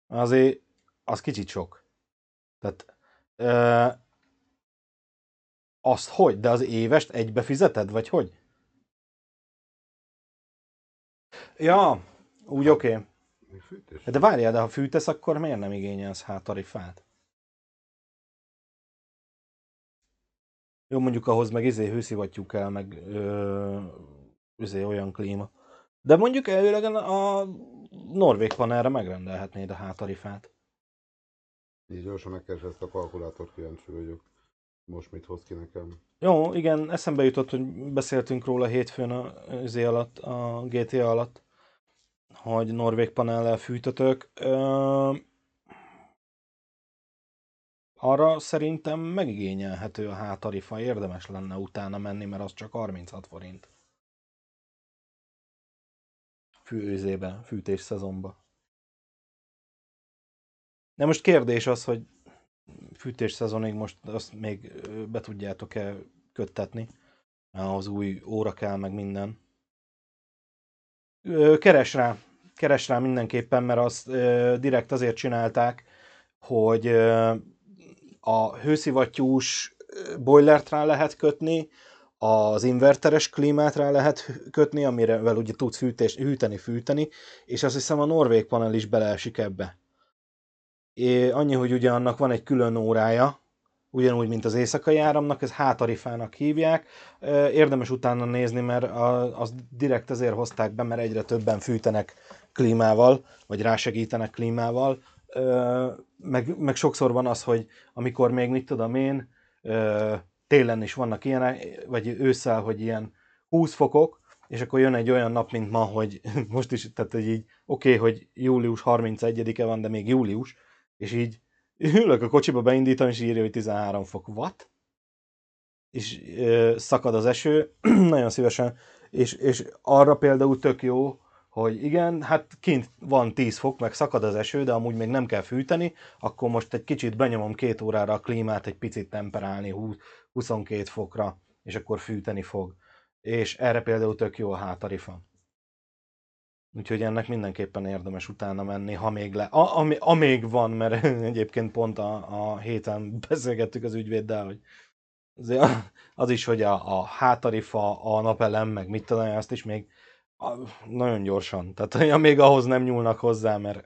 Azért az kicsit sok. Tehát ö, azt hogy? De az évest egybe fizeted, vagy hogy? Ja, úgy oké. Okay. Fűtés. De várjál, de ha fűtesz, akkor miért nem igényelsz hát tarifát? Jó, mondjuk ahhoz meg izé hőszivattyú kell, meg ö, izé olyan klíma. De mondjuk elvileg a norvég panelre megrendelhetnéd a hátarifát. Így gyorsan megkeresem ezt a kalkulátort, kíváncsi vagyok. Most mit hoz ki nekem? Jó, igen, eszembe jutott, hogy beszéltünk róla hétfőn a, izé alatt, a GTA alatt, hogy norvég panellel fűtötök. Ö, arra szerintem megigényelhető a hátarifa, érdemes lenne utána menni, mert az csak 36 forint. Fűzébe, fűtés szezonba. De most kérdés az, hogy fűtés szezonig most azt még be tudjátok-e köttetni. Ahhoz új óra kell, meg minden. Keres rá, keres rá mindenképpen, mert azt direkt azért csinálták, hogy a hőszivattyús boilert rá lehet kötni, az inverteres klímát rá lehet kötni, amivel ugye tudsz fűtés, hűteni, fűteni, és azt hiszem a norvég panel is beleesik ebbe. É, annyi, hogy ugye annak van egy külön órája, ugyanúgy, mint az éjszakai áramnak, ez hátarifának hívják. Érdemes utána nézni, mert az direkt azért hozták be, mert egyre többen fűtenek klímával, vagy rásegítenek klímával. Meg, meg sokszor van az, hogy amikor még mit tudom én, télen is vannak ilyenek, vagy ősszel, hogy ilyen 20 fokok, és akkor jön egy olyan nap, mint ma, hogy *laughs* most is, tehát hogy így oké, okay, hogy július 31-e van, de még július, és így ülök a kocsiba beindítom, és írja, hogy 13 fok. What? És ö, szakad az eső, *clears throat* nagyon szívesen, és, és arra például tök jó, hogy igen, hát kint van 10 fok, meg szakad az eső, de amúgy még nem kell fűteni, akkor most egy kicsit benyomom két órára a klímát, egy picit temperálni 20, 22 fokra, és akkor fűteni fog. És erre például tök jó a hátarifa. Úgyhogy ennek mindenképpen érdemes utána menni, ha még le. A, ami, amíg van, mert *laughs* egyébként pont a, a héten *laughs* beszélgettük az ügyvéddel, hogy azért az is, hogy a, a hátarifa, a napelem, meg mit tudom, azt is még a, nagyon gyorsan. Tehát ja, még ahhoz nem nyúlnak hozzá, mert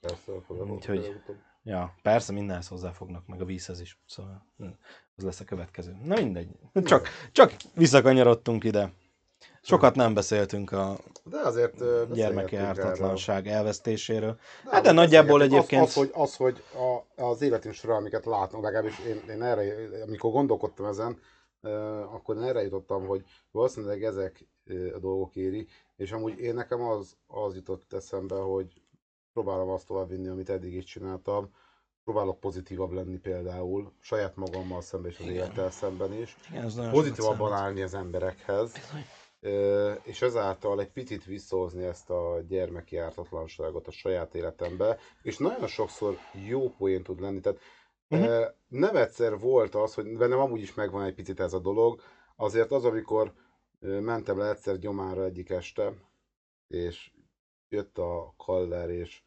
Persze, Úgyhogy- ja, persze mindenhez hozzáfognak, meg a vízhez is. Szóval hm, az lesz a következő. Na mindegy. Csak, csak visszakanyarodtunk ide. Sokat nem beszéltünk a De azért gyermeki ártatlanság elvesztéséről. De, Hát de nagyjából egyébként- Az, az, hogy, az, hogy a, az életünk során, amiket látunk, legalábbis én, én erre, amikor gondolkodtam ezen, akkor én erre jutottam, hogy valószínűleg ezek a dolgok éri, és amúgy én nekem az, az jutott eszembe, hogy próbálom azt továbbvinni, amit eddig is csináltam, próbálok pozitívabb lenni például, saját magammal szemben és az Igen. élettel szemben is, Igen, pozitívabban állni az emberekhez, és ezáltal egy picit visszahozni ezt a gyermeki ártatlanságot a saját életembe, és nagyon sokszor jó poén tud lenni. Tehát Mhm. uh nem egyszer volt az, hogy bennem amúgy is megvan egy picit ez a dolog, azért az, amikor mentem le egyszer gyomára egyik este, és jött a kaller, és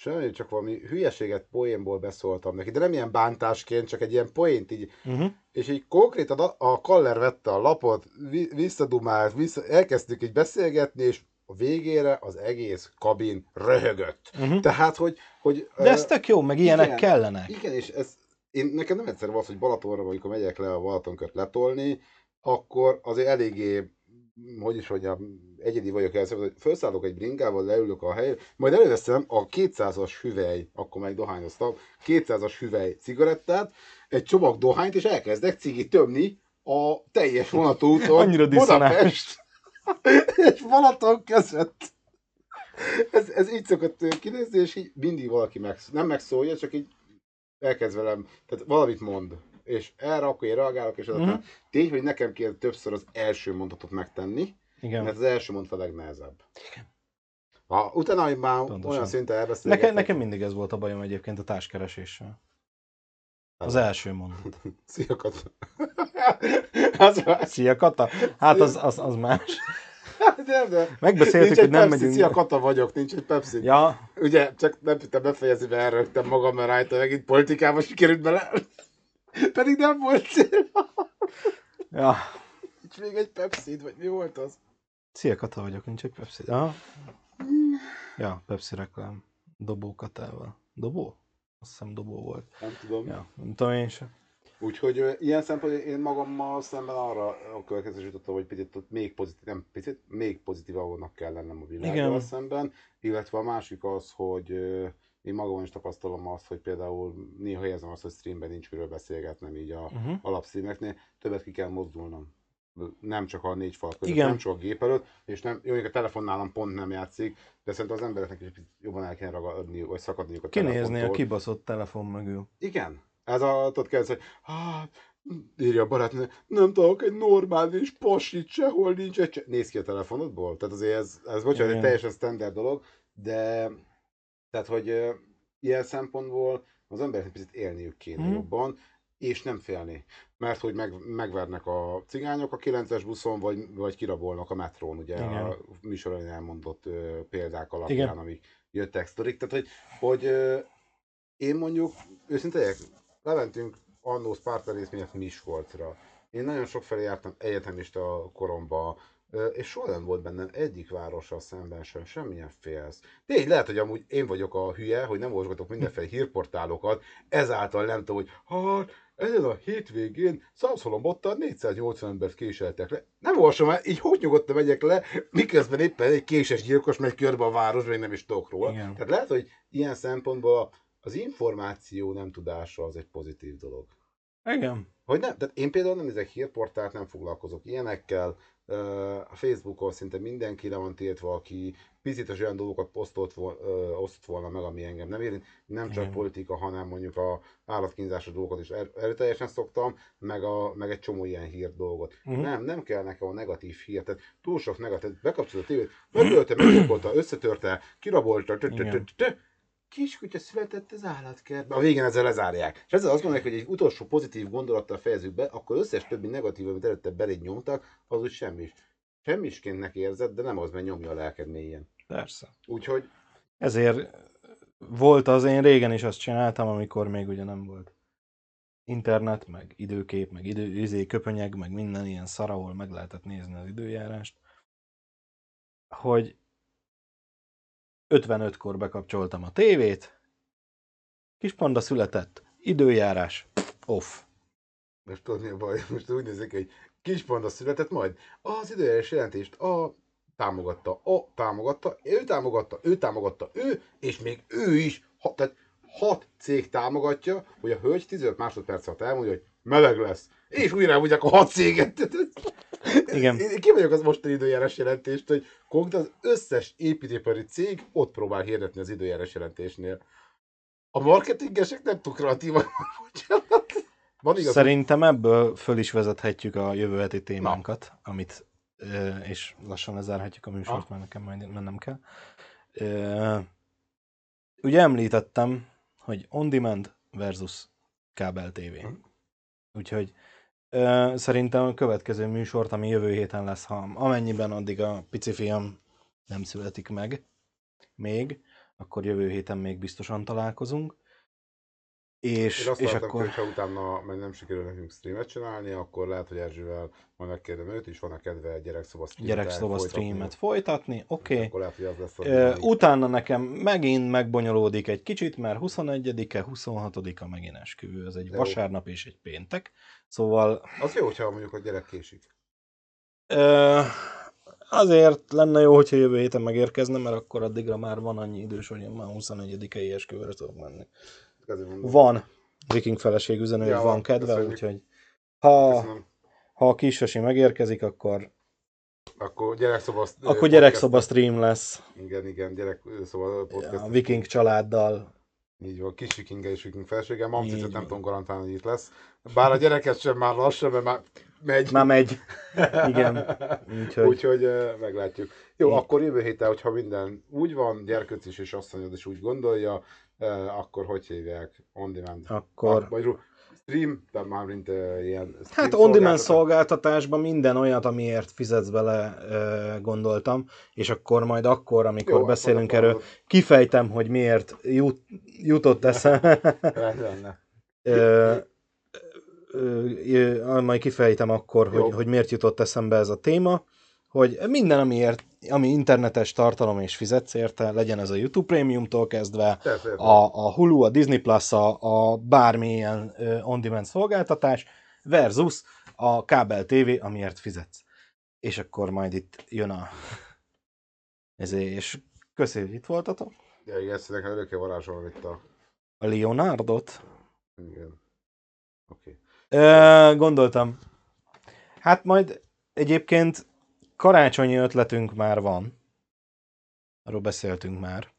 semmi, csak valami hülyeséget poénból beszóltam neki, de nem ilyen bántásként, csak egy ilyen poént így Uh-huh. és így konkrétan a, a Kaller vette a lapot, vi, visszadumált, vissza, elkezdtük így beszélgetni, és a végére az egész kabin röhögött. Uh-huh. Tehát, hogy... hogy De ez tök jó, meg ilyenek igen. kellenek. Igen, és ez, én, nekem nem egyszer volt, hogy Balatonra, amikor megyek le a Balatonkört letolni, akkor azért eléggé, hogy is mondjam, egyedi vagyok el, hogy felszállok egy bringával, leülök a helyre, majd előveszem a 200-as hüvely, akkor meg dohányoztam, 200-as hüvely cigarettát, egy csomag dohányt, és elkezdek cigit tömni a teljes vonatúton *laughs* Annyira. Budapest *laughs* és Balaton között. Ez, ez így szokott kinézni, és így mindig valaki meg, nem megszólja, csak így elkezd velem, tehát valamit mond. És erre akkor én reagálok, és Mhm. aztán tény, hogy nekem kell többször az első mondatot megtenni, Igen. mert az első mondat a legnehezebb. Ha utána, hogy már Pontosan. olyan szinten elbeszélgetek, Nekem, nekem mindig ez volt a bajom egyébként a társkereséssel. Az első mondat. *laughs* Szia, Kata. *laughs* az más. Szia Kata? Hát az, az, az más. Nem, de Megbeszéltük, nincs hogy nem Pepsi, megyünk. Szia, Kata vagyok, nincs egy Pepsi. Ja, Ugye, csak nem tudtam befejezni, mert elrögtem magam, mert rajta megint politikába sikerült bele. Pedig nem volt cél. ja. Nincs még egy pepsi vagy mi volt az? Szia Kata vagyok, nincs egy Pepsi. Aha. Ja, Pepsi reklám. Dobó Katával. Dobó? Azt hiszem dobó volt. Nem tudom. Ja, nem tudom én sem. Úgyhogy ilyen szempontból én magammal szemben arra a következő jutottam, hogy picit még pozitív, nem picit, még pozitívabbnak kell lennem a világgal Igen. szemben, illetve a másik az, hogy én magamon is tapasztalom azt, hogy például néha érzem azt, hogy streamben nincs miről beszélgetnem így a Uh-huh. alapszíneknél, többet ki kell mozdulnom. Nem csak a négy fal között, Igen. nem csak a gép előtt, és nem, jó, a telefon nálam pont nem játszik, de szerintem az embereknek is jobban el kell ragadni, vagy szakadniuk a Kinézni a telefontól. kibaszott telefon mögül. Igen. Ez a, tudod kezd, hogy hát, írja a barátnő, nem tudok egy normális pasit, sehol nincs egy... cse-" Néz ki a telefonodból. Tehát azért ez, ez bocsánat, egy teljesen standard dolog, de tehát, hogy ilyen szempontból az embereknek picit élniük kéne Mhm. jobban, és nem félni. Mert hogy meg, megvernek a cigányok a 9-es buszon, vagy, vagy kirabolnak a metrón, ugye Igen. a műsoron elmondott ö, példák alapján, Igen. amik jöttek sztorik. Tehát, hogy, hogy ö, én mondjuk, őszinte legyek, lementünk annó Sparta rész miatt Miskolcra. Én nagyon sok felé jártam egyetemista koromba, és soha nem volt bennem egyik várossal szemben sem semmilyen félsz. Tény, lehet, hogy amúgy én vagyok a hülye, hogy nem olvasgatok mindenféle hírportálokat, ezáltal nem tudom, hogy hát, ezen a hétvégén Szamszolombottal 480 embert késeltek le. Nem olvasom el, így hogy nyugodtan megyek le, miközben éppen egy késes gyilkos megy körbe a városba, én nem is tudok róla. Igen. Tehát lehet, hogy ilyen szempontból az információ nem tudása az egy pozitív dolog. Igen. Hogy nem, tehát én például nem nézek hírportált, nem foglalkozok ilyenekkel, a Facebookon szinte mindenki le van tiltva, aki picit az olyan dolgokat posztolt vol, ö, osztott volna meg, ami engem nem érint. Nem csak Igen. politika, hanem mondjuk a állatkínzásos dolgokat is er- erőteljesen szoktam, meg, a, meg egy csomó ilyen hír dolgot. Mhm. Nem, nem kell nekem a negatív hír, tehát túl sok negatív, bekapcsolod a tévét, megölte, meggyilkolta, összetörte, kirabolta, Kiskutya született az állatkertben. A végén ezzel lezárják. És ezzel azt gondolják, hogy egy utolsó pozitív gondolattal fejezzük be, akkor összes többi negatív, amit előtte beléd nyomtak, az úgy semmi is. semmiskéntnek érzed, de nem az, mert nyomja a lelked mélyen. Persze. Úgyhogy Ezért volt az, én régen is azt csináltam, amikor még ugye nem volt internet, meg időkép, meg idő, izé, köpönyeg, meg minden ilyen szar, ahol meg lehetett nézni az időjárást, hogy 55-kor bekapcsoltam a tévét, kis panda született, időjárás, off. most tudod mi a baj, *laughs* most úgy nézik, hogy kis panda született, majd az időjárás jelentést a támogatta, a támogatta, ő támogatta, ő támogatta, ő, és még ő is, ha, tehát hat cég támogatja, hogy a hölgy 15 másodperc alatt elmondja, hogy meleg lesz. És újra elmondják a hat céget. *laughs* Igen. Én ki vagyok az mostani időjárás jelentést, hogy konkrétan az összes építőipari cég ott próbál hirdetni az időjárás jelentésnél. A marketingesek nem túl kreatívak. *laughs* Van igaz, Szerintem ebből föl is vezethetjük a jövő heti témánkat, amit, ö, és lassan lezárhatjuk a műsort, Ah. mert nekem majd mennem kell. Ugye említettem, hogy on demand versus kábel TV. Mhm. Úgyhogy szerintem a következő műsort, ami jövő héten lesz, ha amennyiben addig a pici fiam nem születik meg még, akkor jövő héten még biztosan találkozunk. És, Én azt és láttam, akkor... hogy ha utána meg nem sikerül nekünk streamet csinálni, akkor lehet, hogy Erzsivel majd megkérdem őt is, van a kedve gyerekszoba streamet gyerekszoba streamet folytatni, oké. Okay. Akkor lehet, hogy az lesz a dinamika. Utána nekem megint megbonyolódik egy kicsit, mert 21-e, 26-a megint esküvő, ez egy Jó. vasárnap és egy péntek. Szóval Az jó, hogyha mondjuk a gyerek késik. ö, azért lenne jó, hogyha jövő héten megérkezne, mert akkor addigra már van annyi idős, hogy én már 21-i esküvőre tudok menni. Van viking feleség üzenő, Ja, van kedve, köszönjük. úgyhogy ha, Köszönöm. ha a kisesi megérkezik, akkor, Akkor gyerekszoba... akkor gyerekszoba stream lesz Igen, igen, gyerekszoba podcast. a viking családdal. Így van, kis vikinge és viking felsége. Mamcicet nem tudom garantálni, hogy itt lesz. Bár a gyereket sem már lassan, mert már megy. Már megy. Igen. *laughs* Úgyhogy, Úgyhogy meglátjuk. Jó, Így. akkor jövő héten, hogyha minden úgy van, gyerkőc is és asszonyod is úgy gondolja, akkor hogy hívják? On demand. akkor... Vagy ru- stream, tehát már mint uh, ilyen Hát on-demand szolgáltatás. szolgáltatásban minden olyat, amiért fizetsz bele, ö, gondoltam, és akkor majd akkor, amikor Jó, beszélünk akkor- erről, kifejtem, hogy miért jut, jutott eszem, *laughs* Rendben. ö, ö, ö, majd kifejtem akkor, Jó. hogy, hogy miért jutott eszembe ez a téma, hogy minden, amiért, ami internetes tartalom és fizetsz érte, legyen ez a YouTube Premium-tól kezdve, a, a Hulu, a Disney Plus, a, a bármilyen on-demand szolgáltatás versus a kábel TV, amiért fizetsz. És akkor majd itt jön a... Ezért, és köszi, hogy itt voltatok. Ja, igen, ezt nekem örökké varázsolom itt a... A Leonardot. Igen. Oké. Ö, gondoltam. Hát majd egyébként karácsonyi ötletünk már van. Arról beszéltünk már.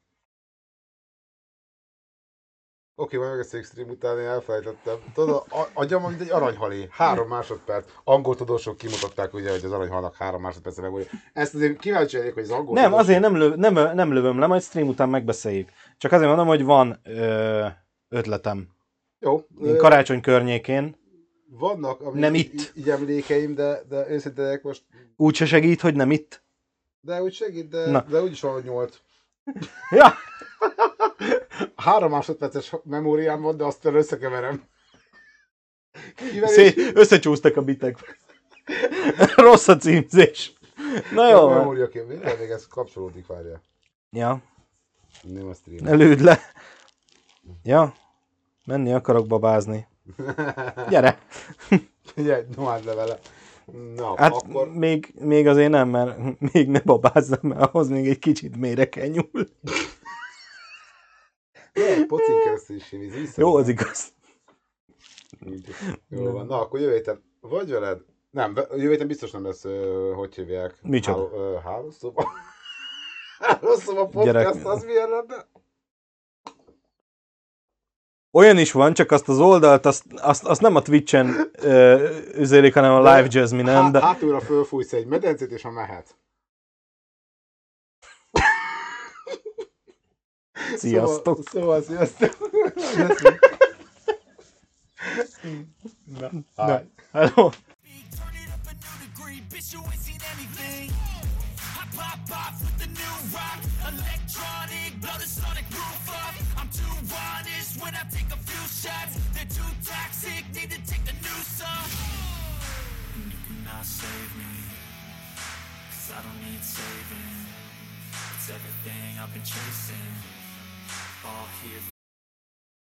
Oké, majd megbeszéljük stream után, én elfelejtettem. Tudod, a- a- agyam, mint egy aranyhalé. Három másodperc. Angol tudósok kimutatták ugye, hogy az aranyhalnak három másodpercre megmondja. Ezt azért kíváncsi lennék, hogy az angol Nem, tudósok- azért nem, löv, nem, nem lövöm le, majd stream után megbeszéljük. Csak azért mondom, hogy van ö, ötletem. Jó. Én karácsony környékén. Vannak, ami Nem így- itt. Így emlékeim, de, de őszintén most, Úgy se segít, hogy nem itt. de úgy segít, de, Na. de úgyis van, hogy nyolc. *laughs* Ja, *laughs* Három másodperces memóriám van, de azt összekeverem. Kiverés, szé- összecsúsztak a bitek. *laughs* Rossz a címzés. Na jó. a van. memóriaként, még ez kapcsolódik, várjál. Ja, Nem a stream. ne lőd le. Ja, menni akarok babázni. Gyere. Figyelj, nomád le vele. Na, Hát akkor... még, még azért nem, mert még ne babázzam, mert ahhoz még egy kicsit mélyre kell nyúl. Jó, pocin keresztül is vissza. Jó, az igaz. Jó van, na akkor jövő héten vagy veled? Nem, jövő héten biztos nem lesz, hogy hívják? Micsoda? Hálószoba? hálószoba *laughs* podcast, Gyerek. az milyen lenne? Olyan is van, csak azt az oldalt, azt, azt, azt nem a Twitch-en ö, üzélik, hanem a Live Jasmine-en, Há- de... Hátulra fölfújsz egy medencét, és ha mehet. Sziasztok! Szóval, szóval sziasztok! Na, Na, hello! A off with the new rock. Electronic, blow the sonic roof when I take a few shots. They're too toxic, need to take a new song. And you cannot save me, cause I don't need saving. It's everything I've been chasing. All here